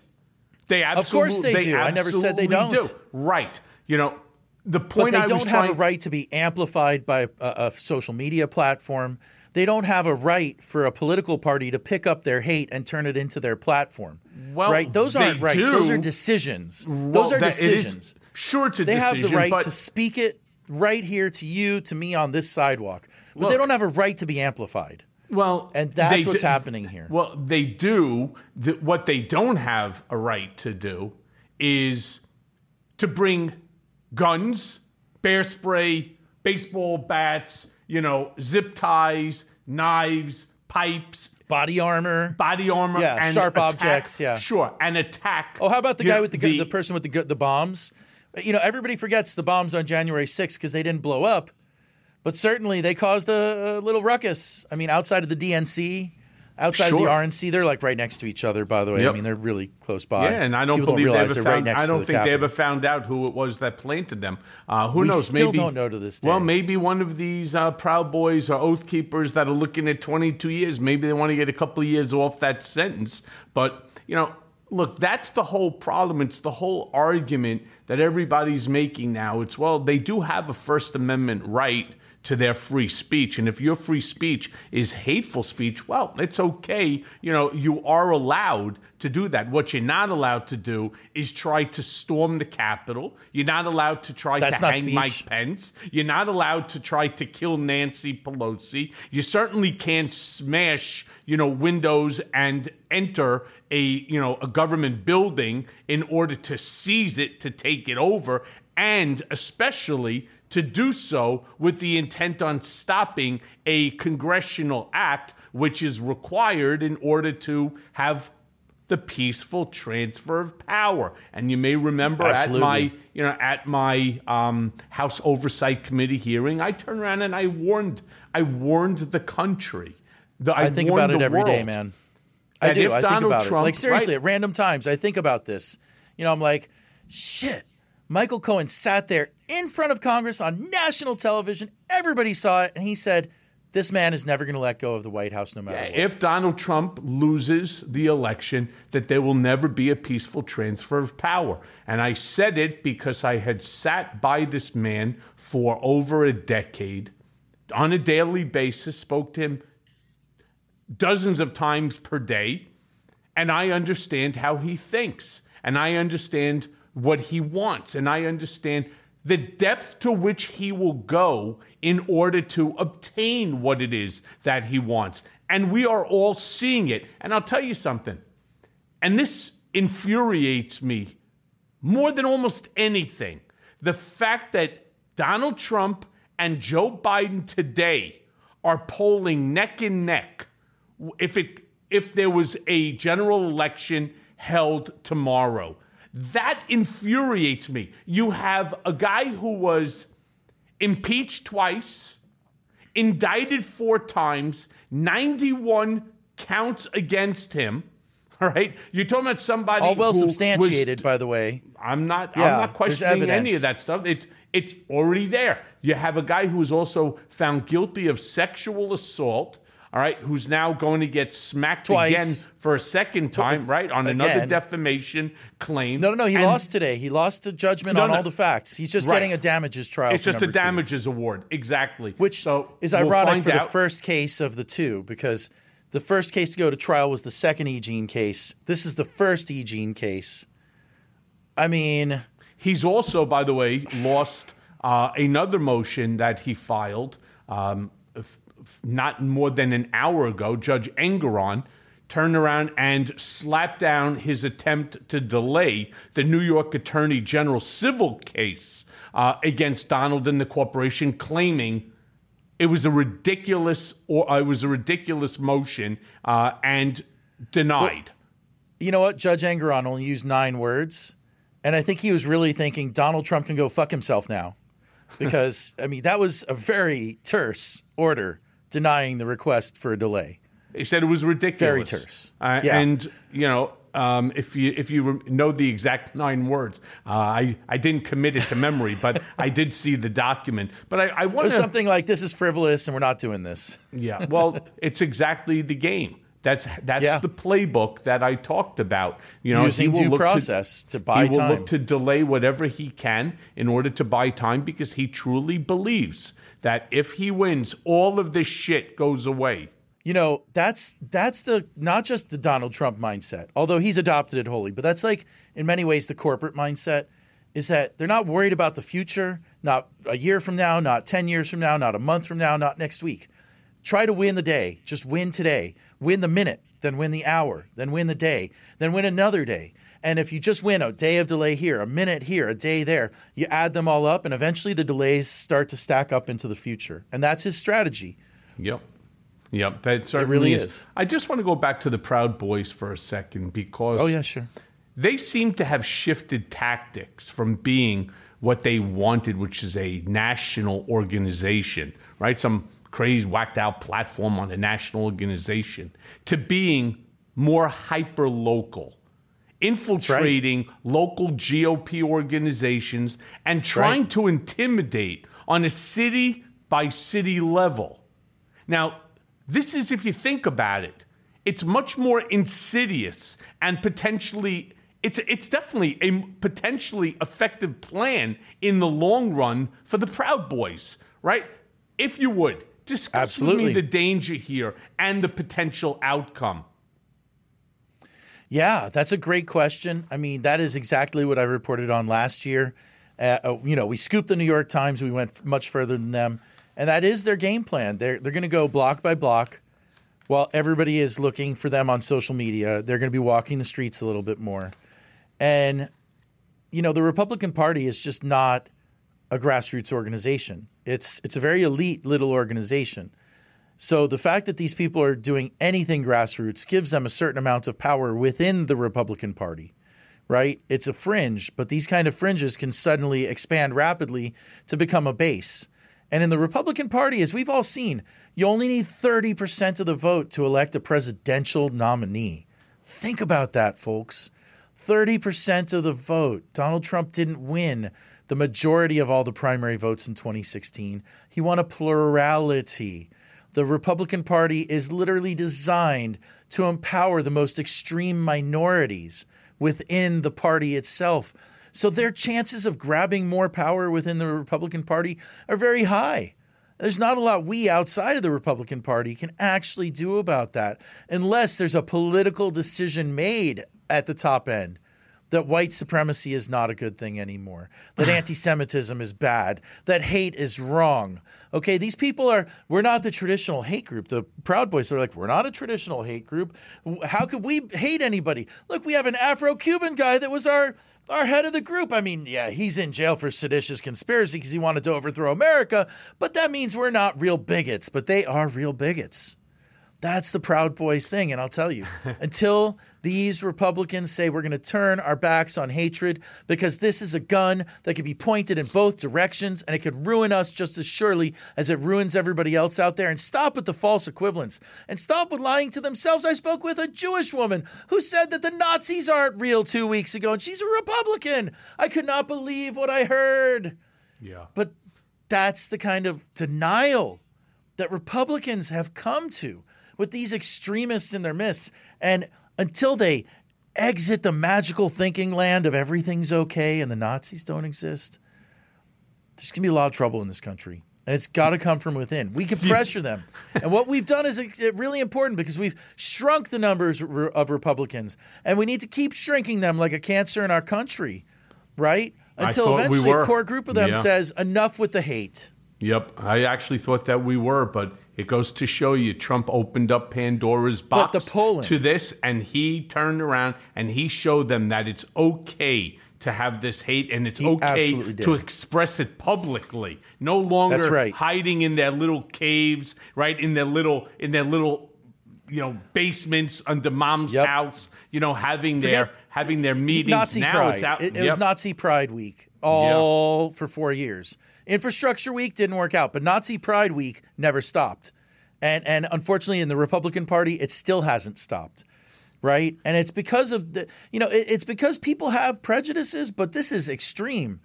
They absolutely, course they do. I never said they don't. do. Right. You know the point but they I don't have a right to be amplified by a, a social media platform they don't have a right for a political party to pick up their hate and turn it into their platform Well, right? Those aren't rights. Those are decisions. Well, those are that- it is- decisions. Sure, a they have decision, the right but to speak it right here to you to me on this sidewalk but they don't have a right to be amplified. Well, And that's what's do- happening here. Well, they do. Th- what they don't have a right to do is to bring guns, bear spray, baseball bats, you know, zip ties, knives, pipes, body armor body armor, Yeah, and sharp attack- objects, yeah. sure, and attack. Oh, how about the guy know, with the, gu- the person with the the bombs? You know, everybody forgets the bombs on January 6th because they didn't blow up, but certainly they caused a, a little ruckus. I mean, outside of the DNC, outside of the RNC, they're like right next to each other. By the way, I mean they're really close by. Yeah, and I don't People believe don't they ever found. right I don't the think they ever found out who it was that planted them. Uh, who We knows? still maybe don't know to this day. Well, maybe one of these uh, Proud Boys or Oath Keepers that are looking at 22 years. Maybe they want to get a couple of years off that sentence. But you know, look, that's the whole problem. It's the whole argument that everybody's making now. It's well, they do have a First Amendment right to their free speech. And if your free speech is hateful speech, well, it's okay. You know, you are allowed to do that. What you're not allowed to do is try to storm the Capitol. You're not allowed to try That's to hang speech. Mike Pence. You're not allowed to try to kill Nancy Pelosi. You certainly can't smash, you know, windows and enter a, you know, a government building in order to seize it, to take it over, and especially to do so with the intent on stopping a congressional act which is required in order to have the peaceful transfer of power. And you may remember Absolutely. at my you know, at my um, House Oversight Committee hearing, I turned around and I warned, I warned the country. The, I think about it every day, man. I do. I think Donald about Trump- it. Like seriously, right. at random times, I think about this. You know, I'm like, shit. Michael Cohen sat there in front of Congress on national television. Everybody saw it, and he said, "This man is never going to let go of the White House, no matter what." If Donald Trump loses the election, that there will never be a peaceful transfer of power. And I said it because I had sat by this man for over a decade on a daily basis, spoke to him dozens of times per day, and I understand how he thinks, and I understand what he wants, and I understand the depth to which he will go in order to obtain what it is that he wants. And we are all seeing it. And I'll tell you something, and this infuriates me more than almost anything the fact that Donald Trump and Joe Biden today are polling neck and neck if it if there was a general election held tomorrow. That infuriates me. You have a guy who was impeached twice, indicted four times, 91 counts against him. All right, you're talking about somebody all well substantiated, was, by the way. I'm not. Yeah, I'm not questioning any of that stuff. It's it's already there. You have a guy who was also found guilty of sexual assault. All right, who's now going to get smacked Twice. again for a second time, right, on another defamation claim. No, no, no. He And lost today. He lost a judgment No, on no. all the facts. He's just Right. getting a damages trial. It's just a number two, damages award, exactly. which so is we'll ironic find for the first case of the two because the first case to go to trial was the second E. Jean case. This is the first E. Jean case. I mean, He's also, by the way, lost uh, another motion that he filed um, not more than an hour ago. Judge Engoron turned around and slapped down his attempt to delay the New York Attorney General civil case uh, against Donald and the corporation, claiming it was a ridiculous or uh, it was a ridiculous motion uh, and denied. you know what? Judge Engoron only used nine words, and I think he was really thinking Donald Trump can go fuck himself now, because I mean that was a very terse order denying the request for a delay. He said it was ridiculous. Very terse. Uh, Yeah. And you know, um, if you if you know the exact nine words, uh, I I didn't commit it to memory, but I did see the document. But I, I It want was something like this is frivolous and we're not doing this. Yeah. Well, it's exactly the game. That's that's Yeah. the playbook that I talked about. You know, Using he due process to buy he will look to delay whatever he can in order to buy time because he truly believes that if he wins, all of this shit goes away. You know, that's that's the not just the Donald Trump mindset, although he's adopted it wholly, but that's like in many ways the corporate mindset is that they're not worried about the future, not a year from now, not 10 years from now, not a month from now, not next week. Try to win the day. Just win today. Win the minute, then win the hour, then win the day, then win another day. And if you just win a day of delay here, a minute here, a day there, you add them all up, and eventually the delays start to stack up into the future. And that's his strategy. Yep. Yep, that certainly really is. is. I just want to go back to the Proud Boys for a second because Oh, yeah, sure. they seem to have shifted tactics from being what they wanted, which is a national organization, right? Some crazy, whacked out platform on a national organization, to being more hyper local, infiltrating local GOP organizations and trying right. to intimidate on a city by city level. Now, this is, if you think about it, it's much more insidious and potentially, it's, it's definitely a potentially effective plan in the long run for the Proud Boys, right? If you would, discuss Absolutely. the danger here and the potential outcome. Yeah, that's a great question. I mean, that is exactly what I reported on last year. Uh, uh, you know, we scooped the New York Times. We went much further than them, and that is their game plan. They're they're going to go block by block, while everybody is looking for them on social media. They're going to be walking the streets a little bit more, and you know, the Republican Party is just not a grassroots organization. It's it's a very elite little organization. So the fact that these people are doing anything grassroots gives them a certain amount of power within the Republican Party, right? It's a fringe, but these kind of fringes can suddenly expand rapidly to become a base. And in the Republican Party, as we've all seen, you only need 30% of the vote to elect a presidential nominee. Think about that, folks. 30% of the vote. Donald Trump didn't win the majority of all the primary votes in 2016. He won a plurality. The Republican Party is literally designed to empower the most extreme minorities within the party itself. So their chances of grabbing more power within the Republican Party are very high. There's not a lot we outside of the Republican Party can actually do about that unless there's a political decision made at the top end that white supremacy is not a good thing anymore, that anti Semitism is bad, that hate is wrong. Okay, these people are, we're not the traditional hate group. The Proud Boys are like, we're not a traditional hate group. How could we hate anybody? Look, we have an Afro Cuban guy that was our. Our head of the group. I mean, yeah, he's in jail for seditious conspiracy because he wanted to overthrow America, but that means we're not real bigots, but they are real bigots. That's the Proud Boys thing. And I'll tell you, until these Republicans say we're going to turn our backs on hatred because this is a gun that could be pointed in both directions and it could ruin us just as surely as it ruins everybody else out there. And stop with the false equivalence and stop with lying to themselves. I spoke with a Jewish woman who said that the Nazis aren't real two weeks ago and she's a Republican. I could not believe what I heard. Yeah. But that's the kind of denial that Republicans have come to with these extremists in their midst. And until they exit the magical thinking land of everything's okay and the Nazis don't exist, there's going to be a lot of trouble in this country. And it's got to come from within. We can pressure them. And what we've done is uh, really important because we've shrunk the numbers of Republicans. And we need to keep shrinking them like a cancer in our country, right? Until eventually we a core group of them yeah. says, enough with the hate. Yep. I actually thought that we were, but it goes to show you Trump opened up Pandora's box but the to this, and he turned around and he showed them that it's okay to have this hate and it's he okay to express it publicly. No longer right. hiding in their little caves, right? In their little in their little you know basements under mom's yep. house, you know, having Forget their having their meetings. Nazi now Pride. Out, it, it yep. was Nazi Pride Week all yep. for four years. Infrastructure Week didn't work out, but Nazi Pride Week never stopped. And and unfortunately in the Republican Party it still hasn't stopped. Right? And it's because of the you know, it, it's because people have prejudices, but this is extreme.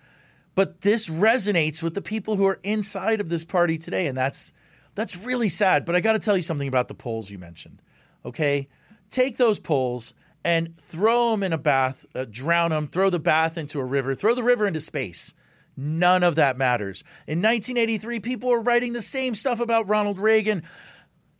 But this resonates with the people who are inside of this party today and that's that's really sad, but I got to tell you something about the polls you mentioned. Okay? Take those polls and throw them in a bath, uh, drown them, throw the bath into a river, throw the river into space. None of that matters. In 1983, people were writing the same stuff about Ronald Reagan.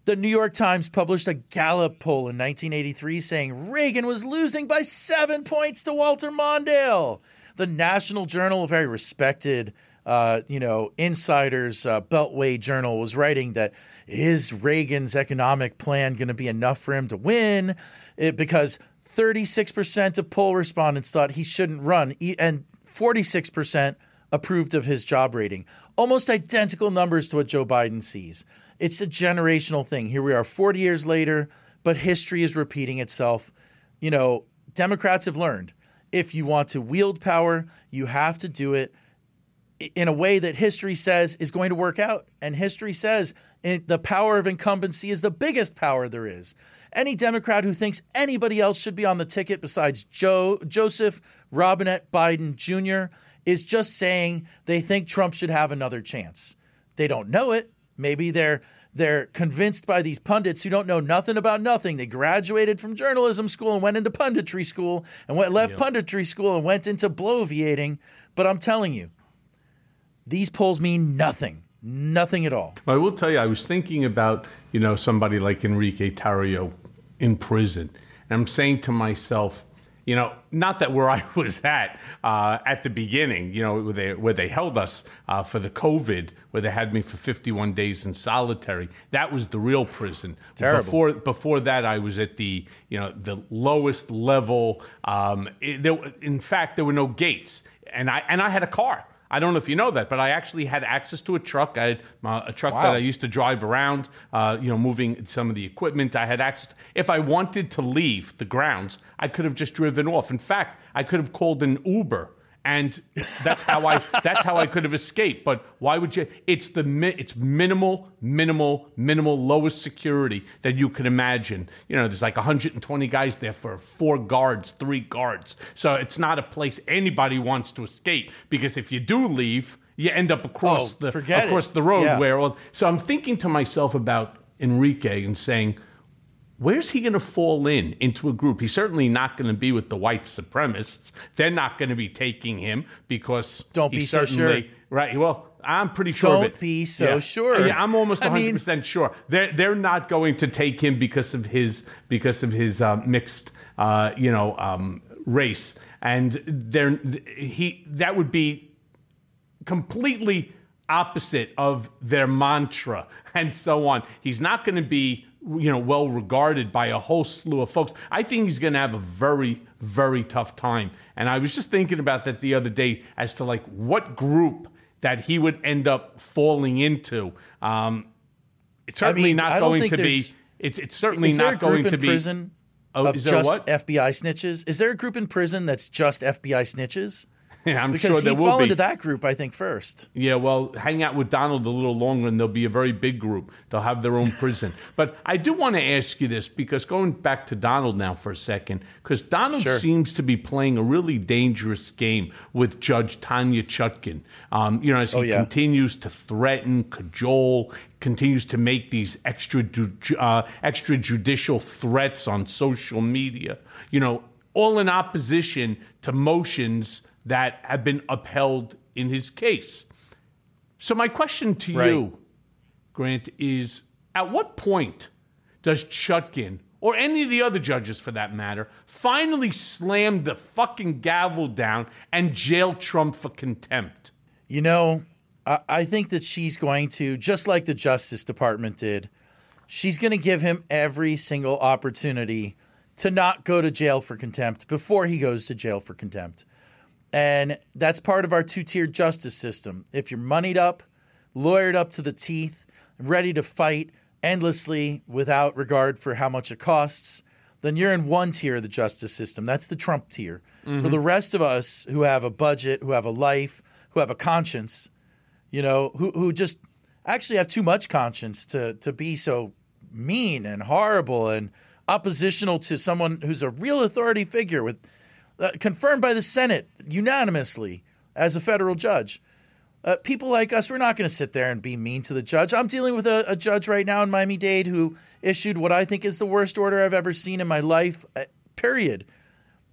The New York Times published a Gallup poll in 1983 saying Reagan was losing by seven points to Walter Mondale. The National Journal, a very respected, uh, you know, insiders uh, Beltway journal, was writing that is Reagan's economic plan going to be enough for him to win? It, because 36% of poll respondents thought he shouldn't run, and 46% approved of his job rating. Almost identical numbers to what Joe Biden sees. It's a generational thing. Here we are 40 years later, but history is repeating itself. You know, Democrats have learned if you want to wield power, you have to do it in a way that history says is going to work out. And history says the power of incumbency is the biggest power there is. Any Democrat who thinks anybody else should be on the ticket besides Joe Joseph Robinette Biden Jr is just saying they think Trump should have another chance. They don't know it. Maybe they're they're convinced by these pundits who don't know nothing about nothing. They graduated from journalism school and went into punditry school and went left yep. punditry school and went into bloviating. But I'm telling you, these polls mean nothing. Nothing at all. I will tell you, I was thinking about, you know, somebody like Enrique Tarrio in prison. And I'm saying to myself, you know, not that where I was at uh, at the beginning, you know, where they, where they held us uh, for the COVID, where they had me for 51 days in solitary. That was the real prison. Terrible. Before before that, I was at the you know the lowest level. Um, it, there, in fact, there were no gates, and I and I had a car. I don't know if you know that, but I actually had access to a truck. I had uh, a truck wow. that I used to drive around, uh, you know, moving some of the equipment. I had access. To, if I wanted to leave the grounds, I could have just driven off. In fact, I could have called an Uber and that's how I that's how I could have escaped. But why would you? It's the it's minimal, minimal, minimal lowest security that you can imagine. You know, there's like 120 guys there for four guards, three guards. So it's not a place anybody wants to escape because if you do leave, you end up across oh, the across it. the road yeah. where. So I'm thinking to myself about Enrique and saying where's he going to fall in into a group? He's certainly not going to be with the white supremacists. They're not going to be taking him because don't be so sure. Right. Well, I'm pretty sure. Don't be so yeah. sure. Yeah, I'm almost 100 I mean, percent sure. They're they're not going to take him because of his because of his uh, mixed uh, you know um, race. and there he that would be completely opposite of their mantra and so on. He's not going to be you know well regarded by a whole slew of folks. I think he's going to have a very very tough time. And I was just thinking about that the other day as to like what group that he would end up falling into. Um, it's certainly mean, not I going to be. It's it's certainly not a group going in to be. prison Oh, of is there just what? FBI snitches? Is there a group in prison that's just FBI snitches? Yeah, I'm Because sure there he'd will fall be. into that group, I think, first. Yeah, well, hang out with Donald a little longer and they'll be a very big group. They'll have their own prison. But I do want to ask you this because going back to Donald now for a second, because Donald Sure. seems to be playing a really dangerous game with Judge Tanya Chutkan. Um, you know, as he Oh, yeah. continues to threaten, cajole, continues to make these extra uh, extrajudicial threats on social media. You know, all in opposition to motions that have been upheld in his case. So my question to Right. you, Grant, is at what point does Chutkan or any of the other judges for that matter finally slam the fucking gavel down and jail Trump for contempt? You know, I, I think that she's going to, just like the Justice Department did, she's going to give him every single opportunity to not go to jail for contempt before he goes to jail for contempt. And that's part of our two tier justice system. If you're moneyed up, lawyered up to the teeth, ready to fight endlessly without regard for how much it costs, then you're in one tier of the justice system. That's the Trump tier. For mm-hmm. the rest of us who have a budget, who have a life, who have a conscience, you know, who, who just actually have too much conscience to, to be so mean and horrible and oppositional to someone who's a real authority figure with confirmed by the Senate unanimously as a federal judge. Uh, people like us, we're not going to sit there and be mean to the judge. I'm dealing with a, a judge right now in Miami Dade who issued what I think is the worst order I've ever seen in my life, uh, period.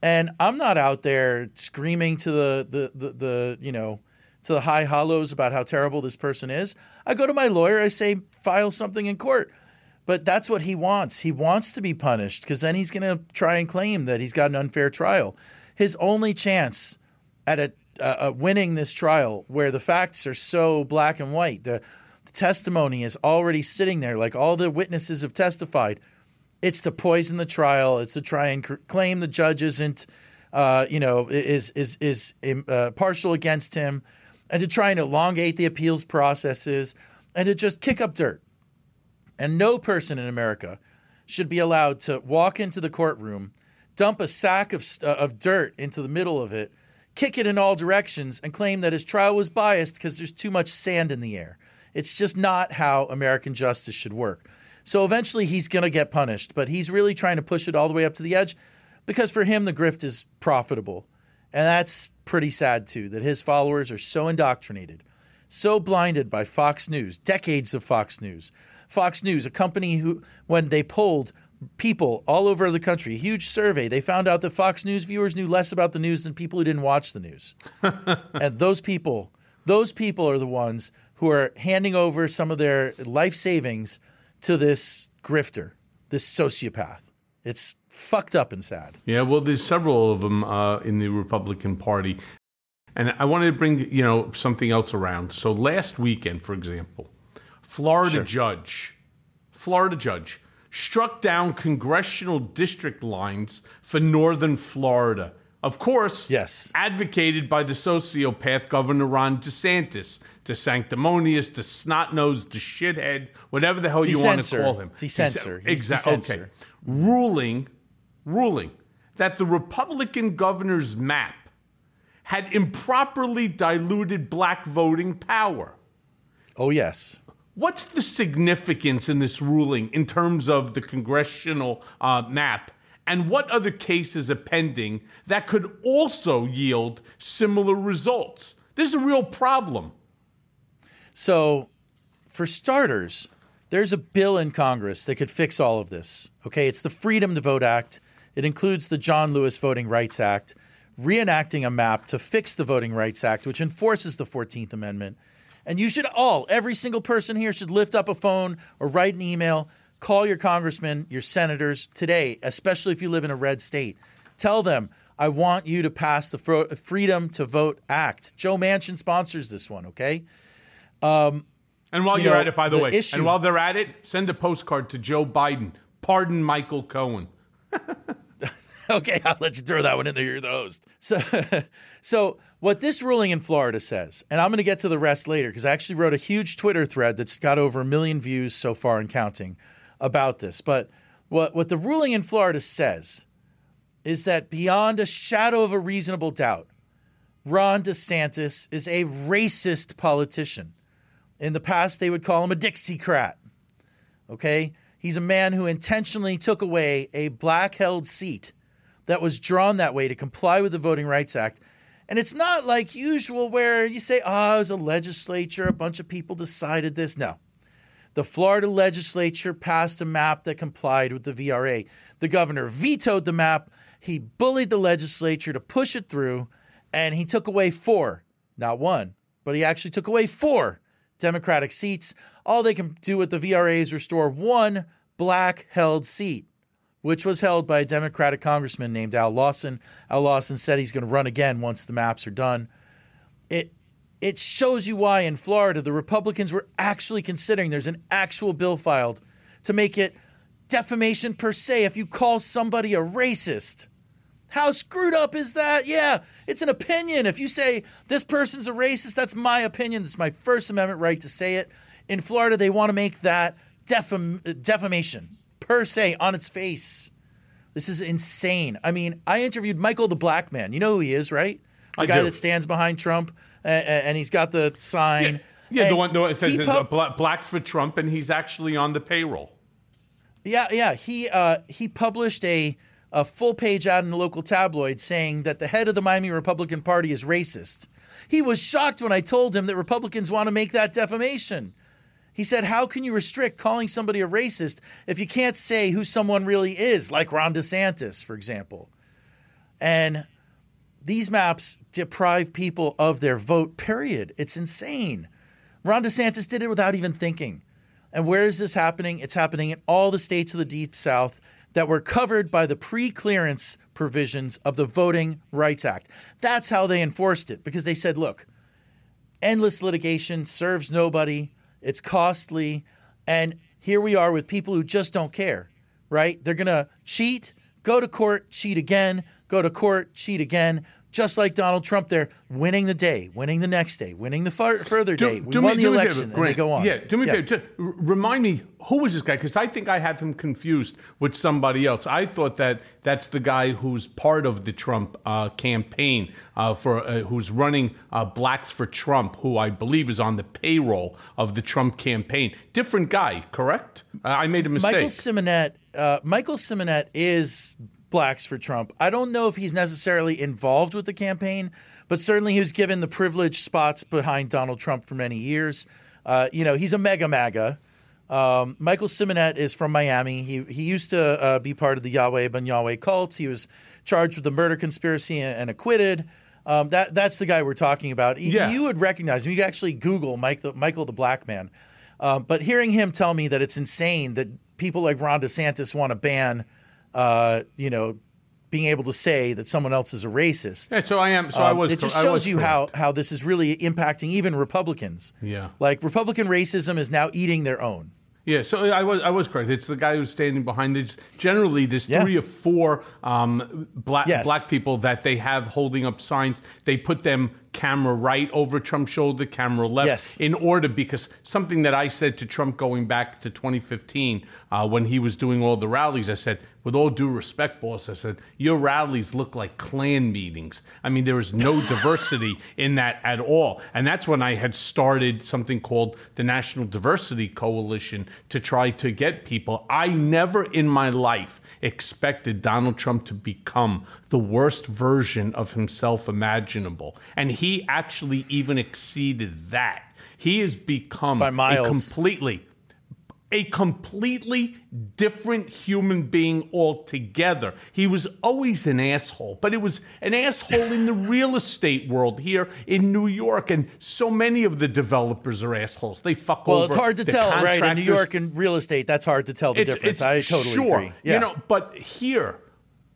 And I'm not out there screaming to the, the, the, the, you know, to the high hollows about how terrible this person is. I go to my lawyer, I say, file something in court. But that's what he wants. He wants to be punished because then he's going to try and claim that he's got an unfair trial. His only chance at a, uh, uh, winning this trial, where the facts are so black and white, the, the testimony is already sitting there, like all the witnesses have testified. It's to poison the trial. It's to try and claim the judge isn't, uh, you know, is is is uh, partial against him, and to try and elongate the appeals processes, and to just kick up dirt. And no person in America should be allowed to walk into the courtroom, dump a sack of, uh, of dirt into the middle of it, kick it in all directions, and claim that his trial was biased because there's too much sand in the air. It's just not how American justice should work. So eventually he's going to get punished, but he's really trying to push it all the way up to the edge because for him, the grift is profitable. And that's pretty sad too, that his followers are so indoctrinated, so blinded by Fox News, decades of Fox News. Fox News, a company who, when they polled people all over the country, a huge survey, they found out that Fox News viewers knew less about the news than people who didn't watch the news. and those people, those people are the ones who are handing over some of their life savings to this grifter, this sociopath. It's fucked up and sad. Yeah, well, there's several of them uh, in the Republican Party. And I wanted to bring, you know, something else around. So last weekend, for example, Florida Sure. judge, Florida judge struck down congressional district lines for northern Florida. Of course, Yes. advocated by the sociopath Governor Ron DeSantis, the sanctimonious, the snot-nosed, the shithead, whatever the hell you want to call him. Decensor. He's Exactly. Okay. decensor. Ruling, ruling that the Republican governor's map had improperly diluted black voting power. Oh, yes. What's the significance in this ruling in terms of the congressional uh, map? And what other cases are pending that could also yield similar results? This is a real problem. So, for starters, there's a bill in Congress that could fix all of this. Okay, it's the Freedom to Vote Act. It includes the John Lewis Voting Rights Act, reenacting a map to fix the Voting Rights Act, which enforces the 14th Amendment. And you should all, every single person here should lift up a phone or write an email, call your congressman, your senators today, especially if you live in a red state. Tell them, I want you to pass the Fro- Freedom to Vote Act. Joe Manchin sponsors this one, okay? Um, and while you are at it, by the, the way, issue- and while they're at it, send a postcard to Joe Biden. Pardon Michael Cohen. Okay, I'll let you throw that one in there. You're the host. So, so what this ruling in Florida says, and I'm going to get to the rest later because I actually wrote a huge Twitter thread that's got over a million views so far and counting about this. But what what the ruling in Florida says is that beyond a shadow of a reasonable doubt, Ron DeSantis is a racist politician. In the past, they would call him a Dixiecrat. Okay? He's a man who intentionally took away a black held seat that was drawn that way to comply with the Voting Rights Act. And it's not like usual where you say, oh, it was a legislature, a bunch of people decided this. No. The Florida legislature passed a map that complied with the VRA. The governor vetoed the map. He bullied the legislature to push it through, and he took away four, not one, but he actually took away four Democratic seats. All they can do with the VRA is restore one black held seat, which was held by a Democratic congressman named Al Lawson. Al Lawson said he's going to run again once the maps are done. It it shows you why in Florida the Republicans were actually considering there's an actual bill filed to make it defamation per se if you call somebody a racist. How screwed up is that? Yeah, it's an opinion. If you say this person's a racist, that's my opinion. It's my First Amendment right to say it. In Florida, they want to make that defam- uh, defamation per se on its face. This is insane. I mean, I interviewed Michael the Black Man. You know who he is, right? The I guy do. that stands behind Trump uh, and he's got the sign. Yeah, the And one, the one that says pub- Blacks for Trump, and he's actually on the payroll. Yeah, yeah. He uh, he published a a full page ad in the local tabloid saying that the head of the Miami Republican Party is racist. He was shocked when I told him that Republicans want to make that defamation. He said, "How can you restrict calling somebody a racist if you can't say who someone really is, like Ron DeSantis, for example?" And these maps deprive people of their vote. Period. It's insane. Ron DeSantis did it without even thinking. And where is this happening? It's happening in all the states of the Deep South that were covered by the pre clearance provisions of the Voting Rights Act. That's how they enforced it because they said, look, endless litigation serves nobody, it's costly. And here we are with people who just don't care, right? They're going to cheat, go to court, cheat again, go to court, cheat again. Just like Donald Trump, they're winning the day, winning the next day, winning the far, further day. We won the me a election, favor, and they go on. Yeah, do me a favor. Just remind me who was this guy? Because I think I have him confused with somebody else. I thought that that's the guy who's part of the Trump uh, campaign uh, for uh, who's running uh, Blacks for Trump, who I believe is on the payroll of the Trump campaign. Different guy, correct? Uh, I made a mistake. Michael Symonette. Uh, Michael Symonette is Blacks for Trump. I don't know if he's necessarily involved with the campaign, but certainly he was given the privileged spots behind Donald Trump for many years. Uh, you know, he's a mega MAGA. Um, Michael Symonette is from Miami. He he used to uh, be part of the Yahweh Ben Yahweh cults. He was charged with the murder conspiracy and, and acquitted. Um, that that's the guy we're talking about. Y- Yeah. You would recognize him. You could actually Google Mike the, Michael the Black Man. Um, but hearing him tell me that it's insane that people like Ron DeSantis want to ban, uh, you know, being able to say that someone else is a racist. Yeah, so I am. So I Um, was. it just I shows you correct. how how this is really impacting even Republicans. Yeah. like Republican racism is now eating their own. Yeah, so I was I was correct. It's the guy who's standing behind this. Generally, there's Yeah. three or four um, black Yes. black people that they have holding up signs. They put them camera right over Trump's shoulder, camera left, Yes. in order because something that I said to Trump going back to 2015 uh, when he was doing all the rallies, I said, with all due respect, boss, I said your rallies look like Klan meetings. I mean, there is no diversity in that at all, and that's when I had started something called the National Diversity Coalition to try to get people. I never in my life expected Donald Trump to become the worst version of himself imaginable. And he actually even exceeded that. He has become completely a completely different human being altogether. He was always an asshole, but it was an asshole in the real estate world here in New York. And so many of the developers are assholes. They fuck Well, over. Well, it's hard to tell, right? In New. York and real estate, that's hard to tell the It's- difference. it's- I totally sure. agree. Yeah. You know, but here,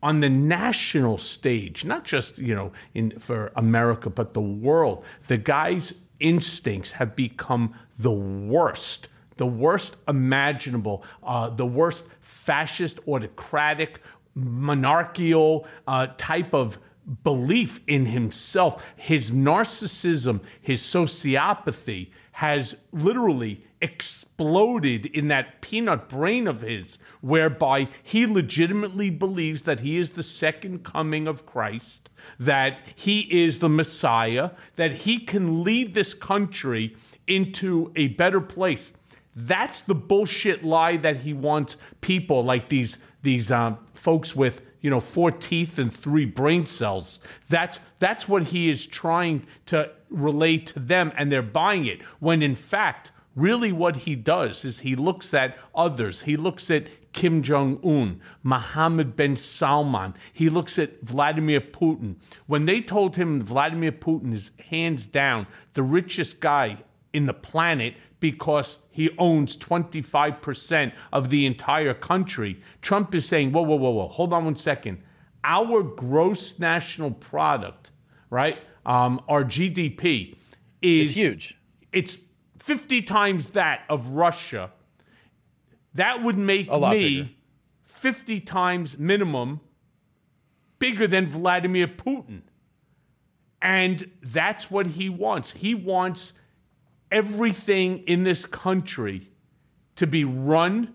on the national stage, not just you know in for America, but the world, the guy's instincts have become the worst, the worst imaginable, uh, the worst fascist, autocratic, monarchical uh, type of belief in himself. His narcissism, his sociopathy has literally exploded in that peanut brain of his, whereby he legitimately believes that he is the second coming of Christ, that he is the Messiah, that he can lead this country into a better place. That's the bullshit lie that he wants people like these these um, folks with you know four teeth and three brain cells. That's that's what he is trying to relate to them, and they're buying it. When in fact, really, what he does is he looks at others. He looks at Kim Jong Un, Mohammed bin Salman. He looks at Vladimir Putin. When they told him Vladimir Putin is hands down the richest guy in the planet because he owns 25% of the entire country. Trump is saying, whoa, whoa, whoa, whoa, hold on one second. Our gross national product, right? Um, our GDP is It's huge. It's 50 times that of Russia. That would make me bigger. 50 times minimum bigger than Vladimir Putin. And that's what he wants. He wants everything in this country to be run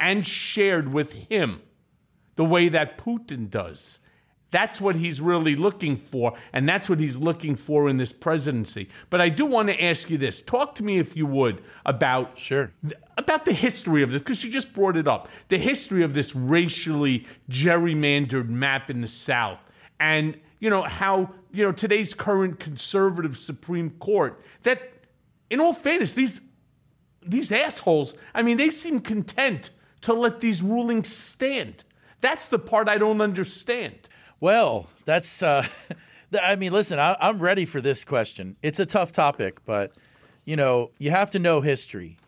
and shared with him the way that Putin does. That's what he's really looking for, and that's what he's looking for in this presidency. But I do want to ask you this: talk to me, if you would, about Sure. about the history of this, because you just brought it up. The history of this racially gerrymandered map in the South, and you know how you know today's current conservative Supreme Court. That, in all fairness, these these assholes. I mean, they seem content to let these rulings stand. That's the part I don't understand. Well, that's. Uh, I mean, listen, I, I'm ready for this question. It's a tough topic, but you know, you have to know history.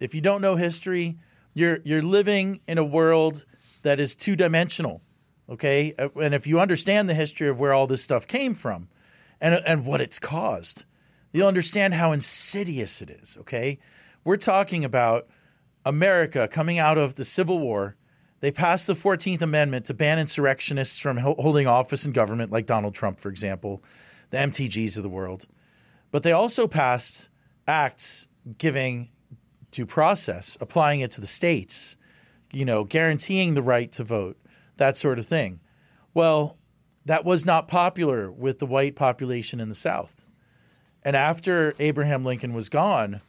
If you don't know history, you're you're living in a world that is two dimensional. Okay, and if you understand the history of where all this stuff came from, and and what it's caused, you'll understand how insidious it is. Okay, we're talking about America coming out of the Civil War. They passed the 14th Amendment to ban insurrectionists from holding office in government, like Donald Trump, for example, the MTGs of the world. But they also passed acts giving due process, applying it to the states, you know, guaranteeing the right to vote, that sort of thing. Well, that was not popular with the white population in the South. And after Abraham Lincoln was gone,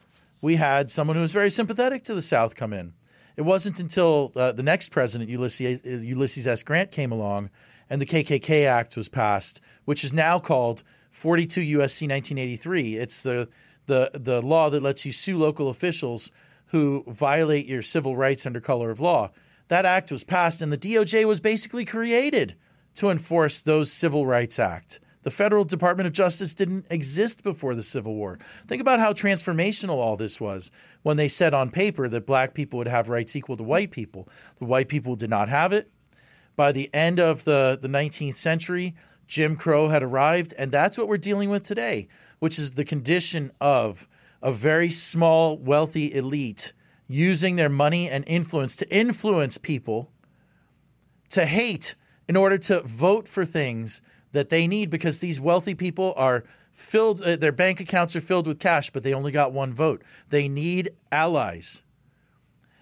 we had someone who was very sympathetic to the South come in. It wasn't until uh, the next president, Ulysses, Ulysses S. Grant, came along and the KKK Act was passed, which is now called 42 USC 1983. It's the, the, the law that lets you sue local officials who violate your civil rights under color of law. That act was passed, and the DOJ was basically created to enforce those Civil Rights Act. The federal Department of Justice didn't exist before the Civil War. Think about how transformational all this was when they said on paper that black people would have rights equal to white people. The white people did not have it. By the end of the, the 19th century, Jim Crow had arrived, and that's what we're dealing with today, which is the condition of a very small, wealthy elite using their money and influence to influence people to hate in order to vote for things that they need because these wealthy people are filled uh, their bank accounts are filled with cash but they only got one vote. They need allies.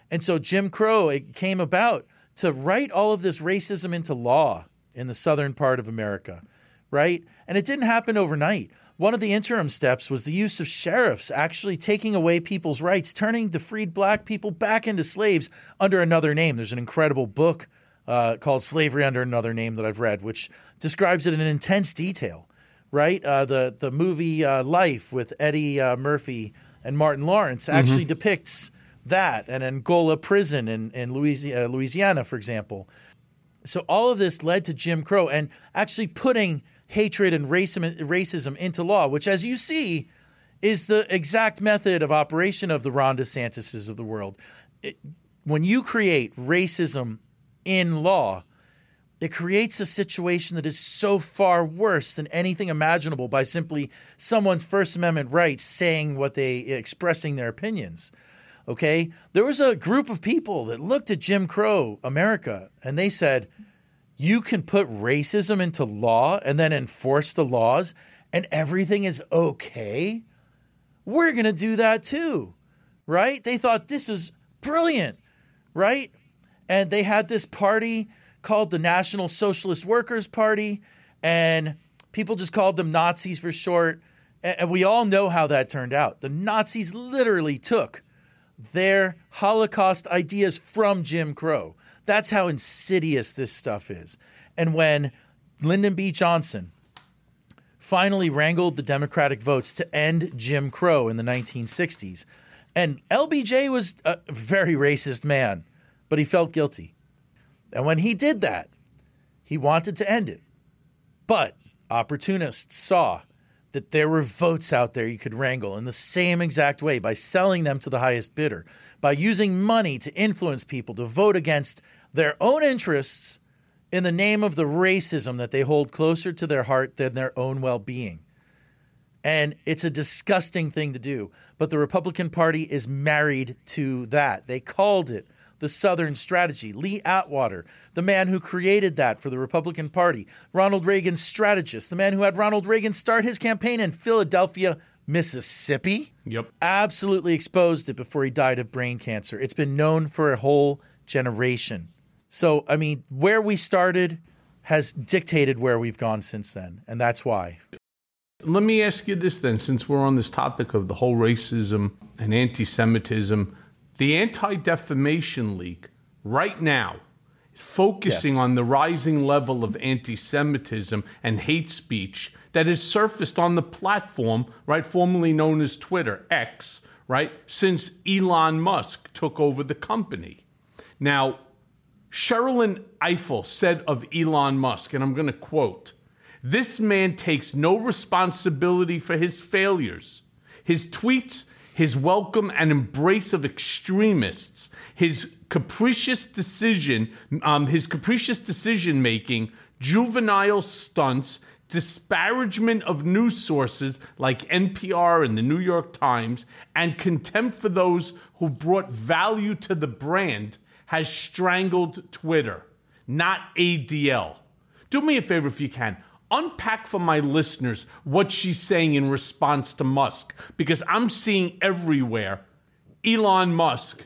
And so jim crow it came about to write all of this racism into law in the southern part of america right? And it didn't happen overnight. One of the interim steps was the use of sheriffs actually taking away people's rights turning the freed black people back into slaves under another name. There's an incredible book uh, called Slavery Under Another Name that I've read, which describes it in intense detail, right? Uh, the, the movie uh, Life with Eddie uh, Murphy and Martin Lawrence actually depicts that, and Angola prison in, in Louisiana, Louisiana, for example. So all of this led to Jim Crow and actually putting hatred and racism, racism into law, which, as you see, is the exact method of operation of the Ron DeSantis's of the world. It, when you create racism in law, it creates a situation that is so far worse than anything imaginable by simply someone's First Amendment rights saying what they expressing their opinions. Okay? There was a group of people that looked at Jim Crow America and they said, you can put racism into law and then enforce the laws and everything is okay. We're to do that too. Right? They thought this was brilliant. Right? And they had this party called the National Socialist Workers Party, and people just called them Nazis for short. And we all know how that turned out. The Nazis literally took their Holocaust ideas from Jim Crow. That's how insidious this stuff is. And when Lyndon B. Johnson finally wrangled the Democratic votes to end Jim Crow in the 1960s, and LBJ was a very racist man, but he felt guilty. And when he did that, he wanted to end it. But opportunists saw that there were votes out there you could wrangle in the same exact way by selling them to the highest bidder, by using money to influence people to vote against their own interests in the name of the racism that they hold closer to their heart than their own well being. And it's a disgusting thing to do. But the Republican Party is married to that. They called it the Southern strategy. Lee Atwater, the man who created that for the Republican Party. Ronald Reagan's strategist, the man who had Ronald Reagan start his campaign in Philadelphia, Mississippi. Yep. Absolutely exposed it before he died of brain cancer. It's been known for a whole generation. So, I mean, where we started has dictated where we've gone since then. And that's why. Let me ask you this then, since we're on this topic of the whole racism and anti Semitism the Anti Defamation League, right now, is focusing Yes. on the rising level of anti Semitism and hate speech that has surfaced on the platform, right, formerly known as Twitter, X, right, since Elon Musk took over the company. Now, Sherrilyn Ifill said of Elon Musk, and I'm going to quote This man takes no responsibility for his failures. His tweets, his welcome and embrace of extremists, his capricious decision, um, his capricious decision making, juvenile stunts, disparagement of news sources like NPR and the New York Times, and contempt for those who brought value to the brand has strangled Twitter, not ADL. Do me a favor if you can. Unpack for my listeners what she's saying in response to Musk, because I'm seeing everywhere Elon Musk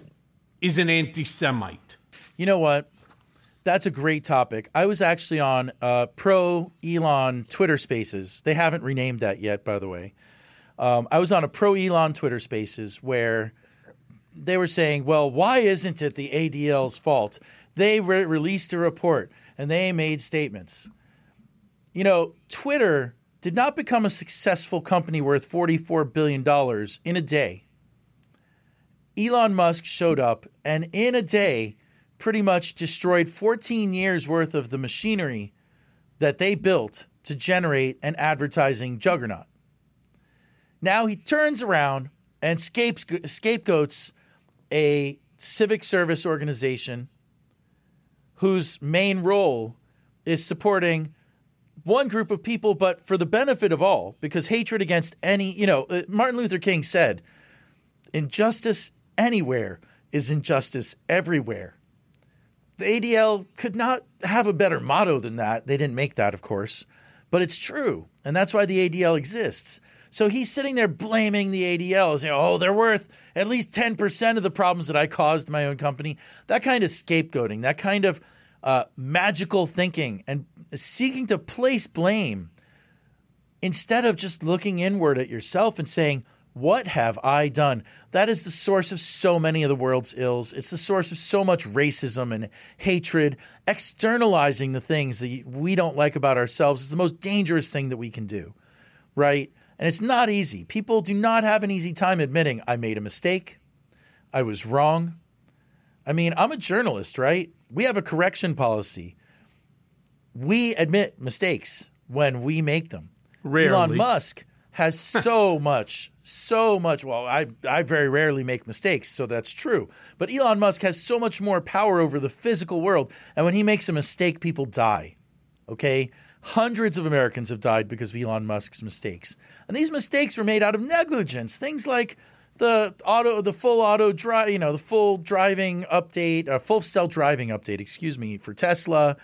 is an anti Semite. You know what? That's a great topic. I was actually on uh, pro Elon Twitter Spaces. They haven't renamed that yet, by the way. Um, I was on a pro Elon Twitter Spaces where they were saying, well, why isn't it the ADL's fault? They re- released a report and they made statements. You know, Twitter did not become a successful company worth $44 billion in a day. Elon Musk showed up and in a day pretty much destroyed 14 years worth of the machinery that they built to generate an advertising juggernaut. Now he turns around and scape- scapegoats a civic service organization whose main role is supporting one group of people, but for the benefit of all, because hatred against any, you know, uh, Martin Luther King said, injustice anywhere is injustice everywhere. The ADL could not have a better motto than that. They didn't make that, of course, but it's true. And that's why the ADL exists. So he's sitting there blaming the ADL, saying, oh, they're worth at least 10% of the problems that I caused my own company. That kind of scapegoating, that kind of uh, magical thinking and seeking to place blame instead of just looking inward at yourself and saying, What have I done? That is the source of so many of the world's ills. It's the source of so much racism and hatred. Externalizing the things that we don't like about ourselves is the most dangerous thing that we can do, right? And it's not easy. People do not have an easy time admitting, I made a mistake, I was wrong. I mean, I'm a journalist, right? We have a correction policy. We admit mistakes when we make them. Rarely. Elon Musk has so much, so much. Well, I, I very rarely make mistakes, so that's true. But Elon Musk has so much more power over the physical world. And when he makes a mistake, people die. Okay? Hundreds of Americans have died because of Elon Musk's mistakes. And these mistakes were made out of negligence. Things like the auto, the full auto drive, you know, the full driving update, uh, full self driving update, excuse me, for Tesla.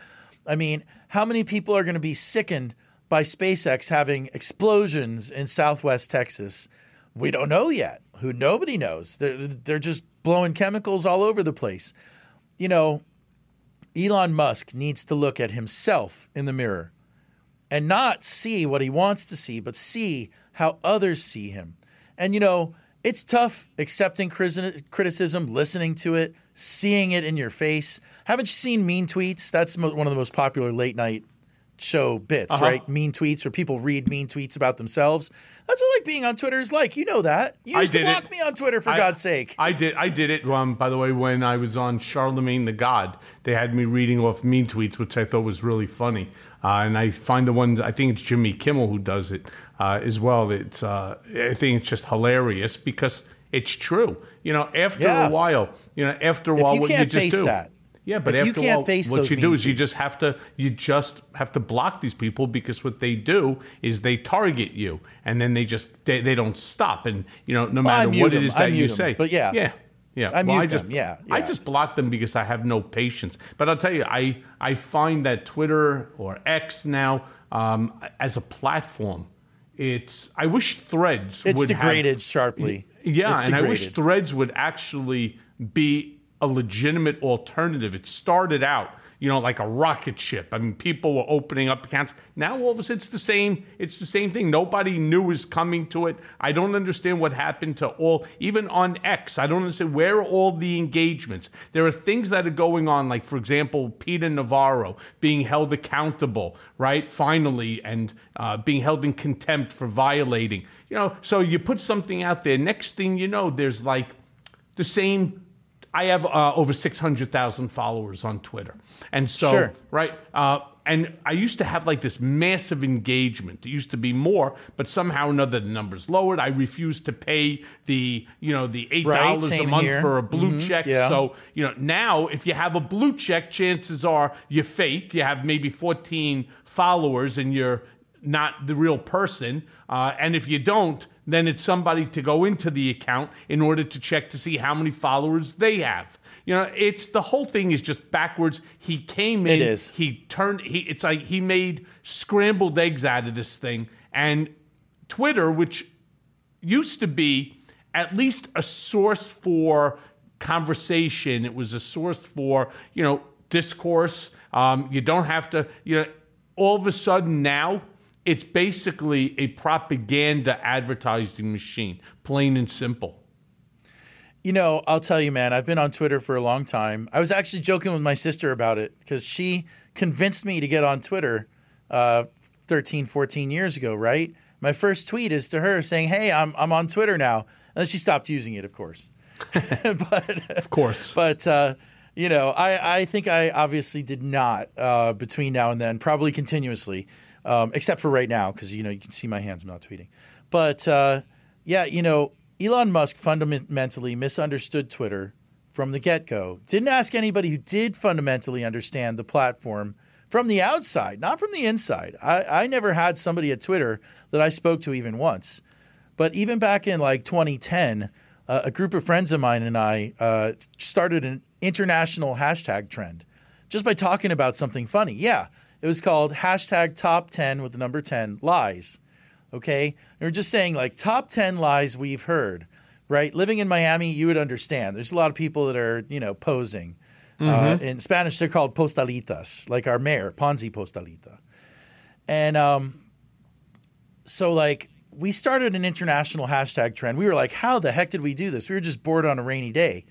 I mean, how many people are going to be sickened by SpaceX having explosions in Southwest Texas? We don't know yet. Who nobody knows. They're they're just blowing chemicals all over the place. You know, Elon Musk needs to look at himself in the mirror and not see what he wants to see, but see how others see him. And you know, it's tough accepting criticism, listening to it, seeing it in your face. Haven't you seen mean tweets? That's one of the most popular late night show bits, uh-huh. right? Mean tweets where people read mean tweets about themselves. That's what like being on Twitter is like. You know that. You used to block it. me on Twitter for I, God's sake. I did. I did it. Um, by the way, when I was on Charlamagne tha God, they had me reading off mean tweets, which I thought was really funny. Uh, and I find the ones. I think it's Jimmy Kimmel who does it uh, as well. It's. Uh, I think it's just hilarious because it's true. You know, after yeah. a while, you know, after a while, you what you just do. That yeah, but if after you all, what you do is you just have to you just have to block these people because what they do is they target you and then they just they, they don't stop and you know no matter well, what them. it is that you them. say. But yeah, yeah. Yeah, I well, I just, them. Yeah, yeah, I just block them because I have no patience. But I'll tell you, I I find that Twitter or X now um, as a platform, it's I wish Threads it's would degraded have, sharply. Yeah, it's and degraded. I wish Threads would actually be a legitimate alternative. It started out, you know, like a rocket ship. I mean, people were opening up accounts. Now all of a sudden it's the same. It's the same thing. Nobody knew is coming to it. I don't understand what happened to all, even on X. I don't understand where are all the engagements. There are things that are going on, like for example, Peter Navarro being held accountable, right? Finally, and uh, being held in contempt for violating. You know, so you put something out there. Next thing you know, there's like the same I have uh, over 600,000 followers on Twitter. And so, sure. right, uh, and I used to have like this massive engagement. It used to be more, but somehow or another the numbers lowered. I refused to pay the, you know, the $8 right, a month here. for a blue mm-hmm, check. Yeah. So, you know, now if you have a blue check, chances are you're fake. You have maybe 14 followers and you're not the real person. Uh, and if you don't, then it's somebody to go into the account in order to check to see how many followers they have. You know, it's the whole thing is just backwards. He came in. It is. He turned. He. It's like he made scrambled eggs out of this thing. And Twitter, which used to be at least a source for conversation, it was a source for you know discourse. Um, you don't have to. You know, all of a sudden now it's basically a propaganda advertising machine, plain and simple. You know, I'll tell you, man, I've been on Twitter for a long time. I was actually joking with my sister about it because she convinced me to get on Twitter uh, 13, 14 years ago, right? My first tweet is to her saying, Hey, I'm, I'm on Twitter now. And then she stopped using it, of course. but, of course. But, uh, you know, I, I think I obviously did not uh, between now and then, probably continuously um, except for right now because you know you can see my hands. I'm not tweeting, but uh, yeah, you know, Elon Musk fundamentally misunderstood Twitter from the get go. Didn't ask anybody who did fundamentally understand the platform from the outside, not from the inside. I, I never had somebody at Twitter that I spoke to even once. But even back in like 2010, uh, a group of friends of mine and I uh, started an international hashtag trend just by talking about something funny. Yeah, it was called hashtag top 10 with the number 10 lies. Okay. And we're just saying like top 10 lies we've heard, right? Living in Miami, you would understand. There's a lot of people that are, you know, posing. Uh, mm-hmm. Uh, in Spanish, they're called postalitas, like our mayor, Ponzi Postalita. And um, so, like, we started an international hashtag trend. We were like, how the heck did we do this? We were just bored on a rainy day.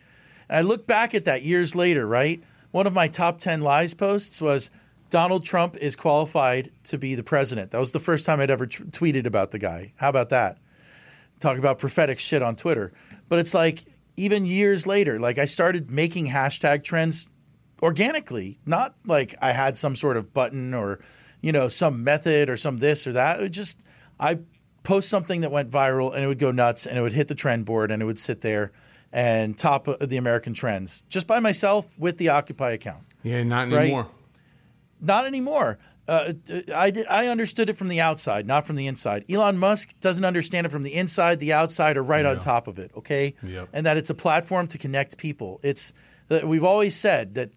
And I look back at that years later, right? One of my top 10 lies posts was Donald Trump is qualified to be the president. That was the first time I'd ever t- tweeted about the guy. How about that? Talk about prophetic shit on Twitter. But it's like even years later, like I started making hashtag trends organically, not like I had some sort of button or you know some method or some this or that. It just I post something that went viral and it would go nuts and it would hit the trend board and it would sit there and top the American trends just by myself with the Occupy account. Yeah, not Right. Not anymore. Uh, I, I understood it from the outside, not from the inside. Elon Musk doesn't understand it from the inside. The outside or right on top of it. Okay, Yep. and that it's a platform to connect people. It's we've always said that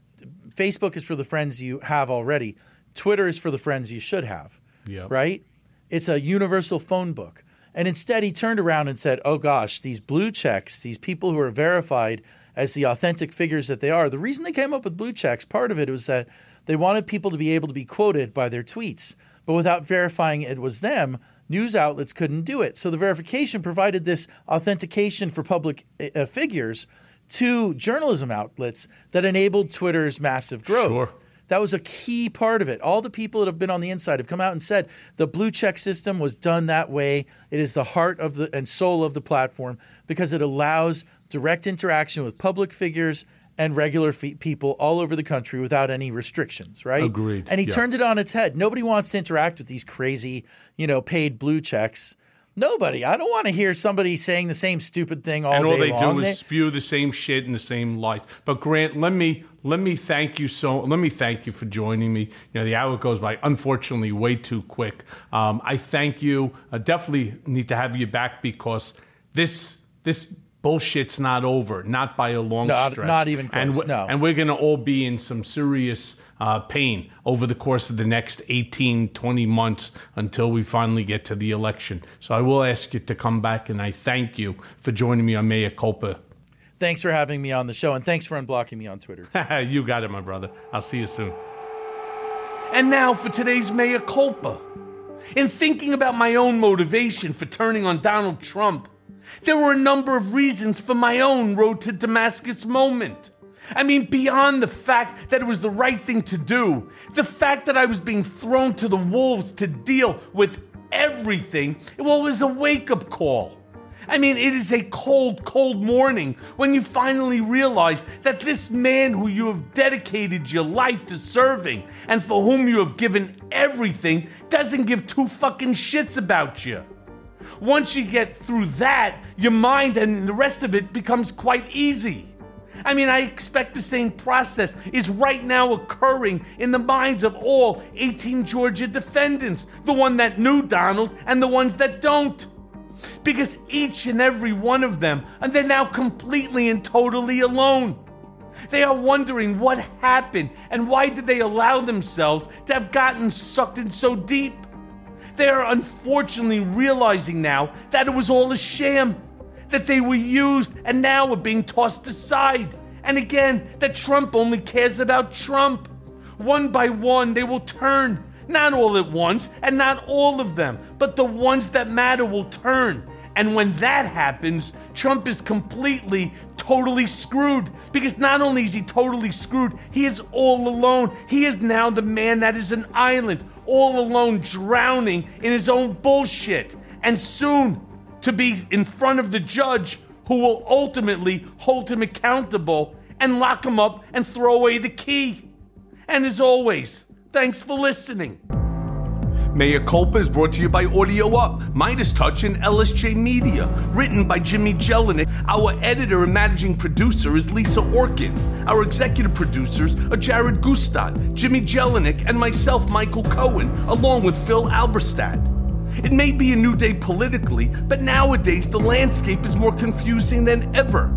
Facebook is for the friends you have already. Twitter is for the friends you should have. Yep. Right? It's a universal phone book. And instead, he turned around and said, "Oh gosh, these blue checks, these people who are verified as the authentic figures that they are. The reason they came up with blue checks, part of it was that they wanted people to be able to be quoted by their tweets, but without verifying it was them." News outlets couldn't do it. So the verification provided this authentication for public uh, figures to journalism outlets that enabled Twitter's massive growth. Sure. That was a key part of it. All the people that have been on the inside have come out and said the blue check system was done that way. It is the heart of the and soul of the platform because it allows direct interaction with public figures and regular fe- people all over the country without any restrictions, right? Agreed. And he Yeah. turned it on its head. Nobody wants to interact with these crazy, you know, paid blue checks. Nobody. I don't want to hear somebody saying the same stupid thing all and all day they long. do They- is spew the same shit and the same lies. But Grant, let me let me thank you so. Let me thank you for joining me. You know, the hour goes by unfortunately way too quick. Um, I thank you. I definitely need to have you back because this this bullshit's not over, not by a long Not- stretch. not even And, close, we- no. and we're going to all be in some serious uh, pain over the course of the next 18, 20 months until we finally get to the election. So I will ask you to come back, and I thank you for joining me on Mea Culpa. Thanks for having me on the show, and thanks for unblocking me on Twitter. you got it, my brother. I'll see you soon. And now for today's Mea Culpa. In thinking about my own motivation for turning on Donald Trump, there were a number of reasons for my own road to Damascus moment. I mean, beyond the fact that it was the right thing to do, the fact that I was being thrown to the wolves to deal with everything, well, it was a wake up call. I mean, it is a cold, cold morning when you finally realize that this man who you have dedicated your life to serving and for whom you have given everything doesn't give two fucking shits about you. Once you get through that, your mind and the rest of it becomes quite easy. I mean, I expect the same process is right now occurring in the minds of all 18 Georgia defendants the one that knew Donald and the ones that don't. Because each and every one of them, and they're now completely and totally alone. They are wondering what happened and why did they allow themselves to have gotten sucked in so deep. They are unfortunately realizing now that it was all a sham, that they were used and now are being tossed aside. And again, that Trump only cares about Trump. One by one, they will turn. Not all at once, and not all of them, but the ones that matter will turn. And when that happens, Trump is completely, totally screwed. Because not only is he totally screwed, he is all alone. He is now the man that is an island, all alone, drowning in his own bullshit. And soon to be in front of the judge who will ultimately hold him accountable and lock him up and throw away the key. And as always, thanks for listening. Mea Culpa is brought to you by Audio Up, Midas Touch, and LSJ Media. Written by Jimmy Jelinek. Our editor and managing producer is Lisa Orkin. Our executive producers are Jared Gustad, Jimmy Jelinek, and myself, Michael Cohen, along with Phil Alberstadt. It may be a new day politically, but nowadays the landscape is more confusing than ever.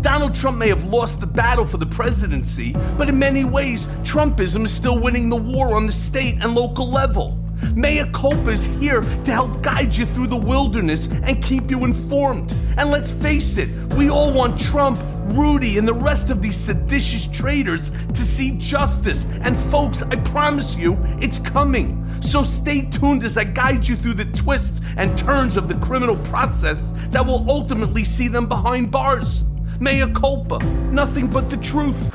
Donald Trump may have lost the battle for the presidency, but in many ways, Trumpism is still winning the war on the state and local level. Mea Culpa is here to help guide you through the wilderness and keep you informed. And let's face it, we all want Trump, Rudy, and the rest of these seditious traitors to see justice. And folks, I promise you, it's coming. So stay tuned as I guide you through the twists and turns of the criminal process that will ultimately see them behind bars. Mea culpa, nothing but the truth.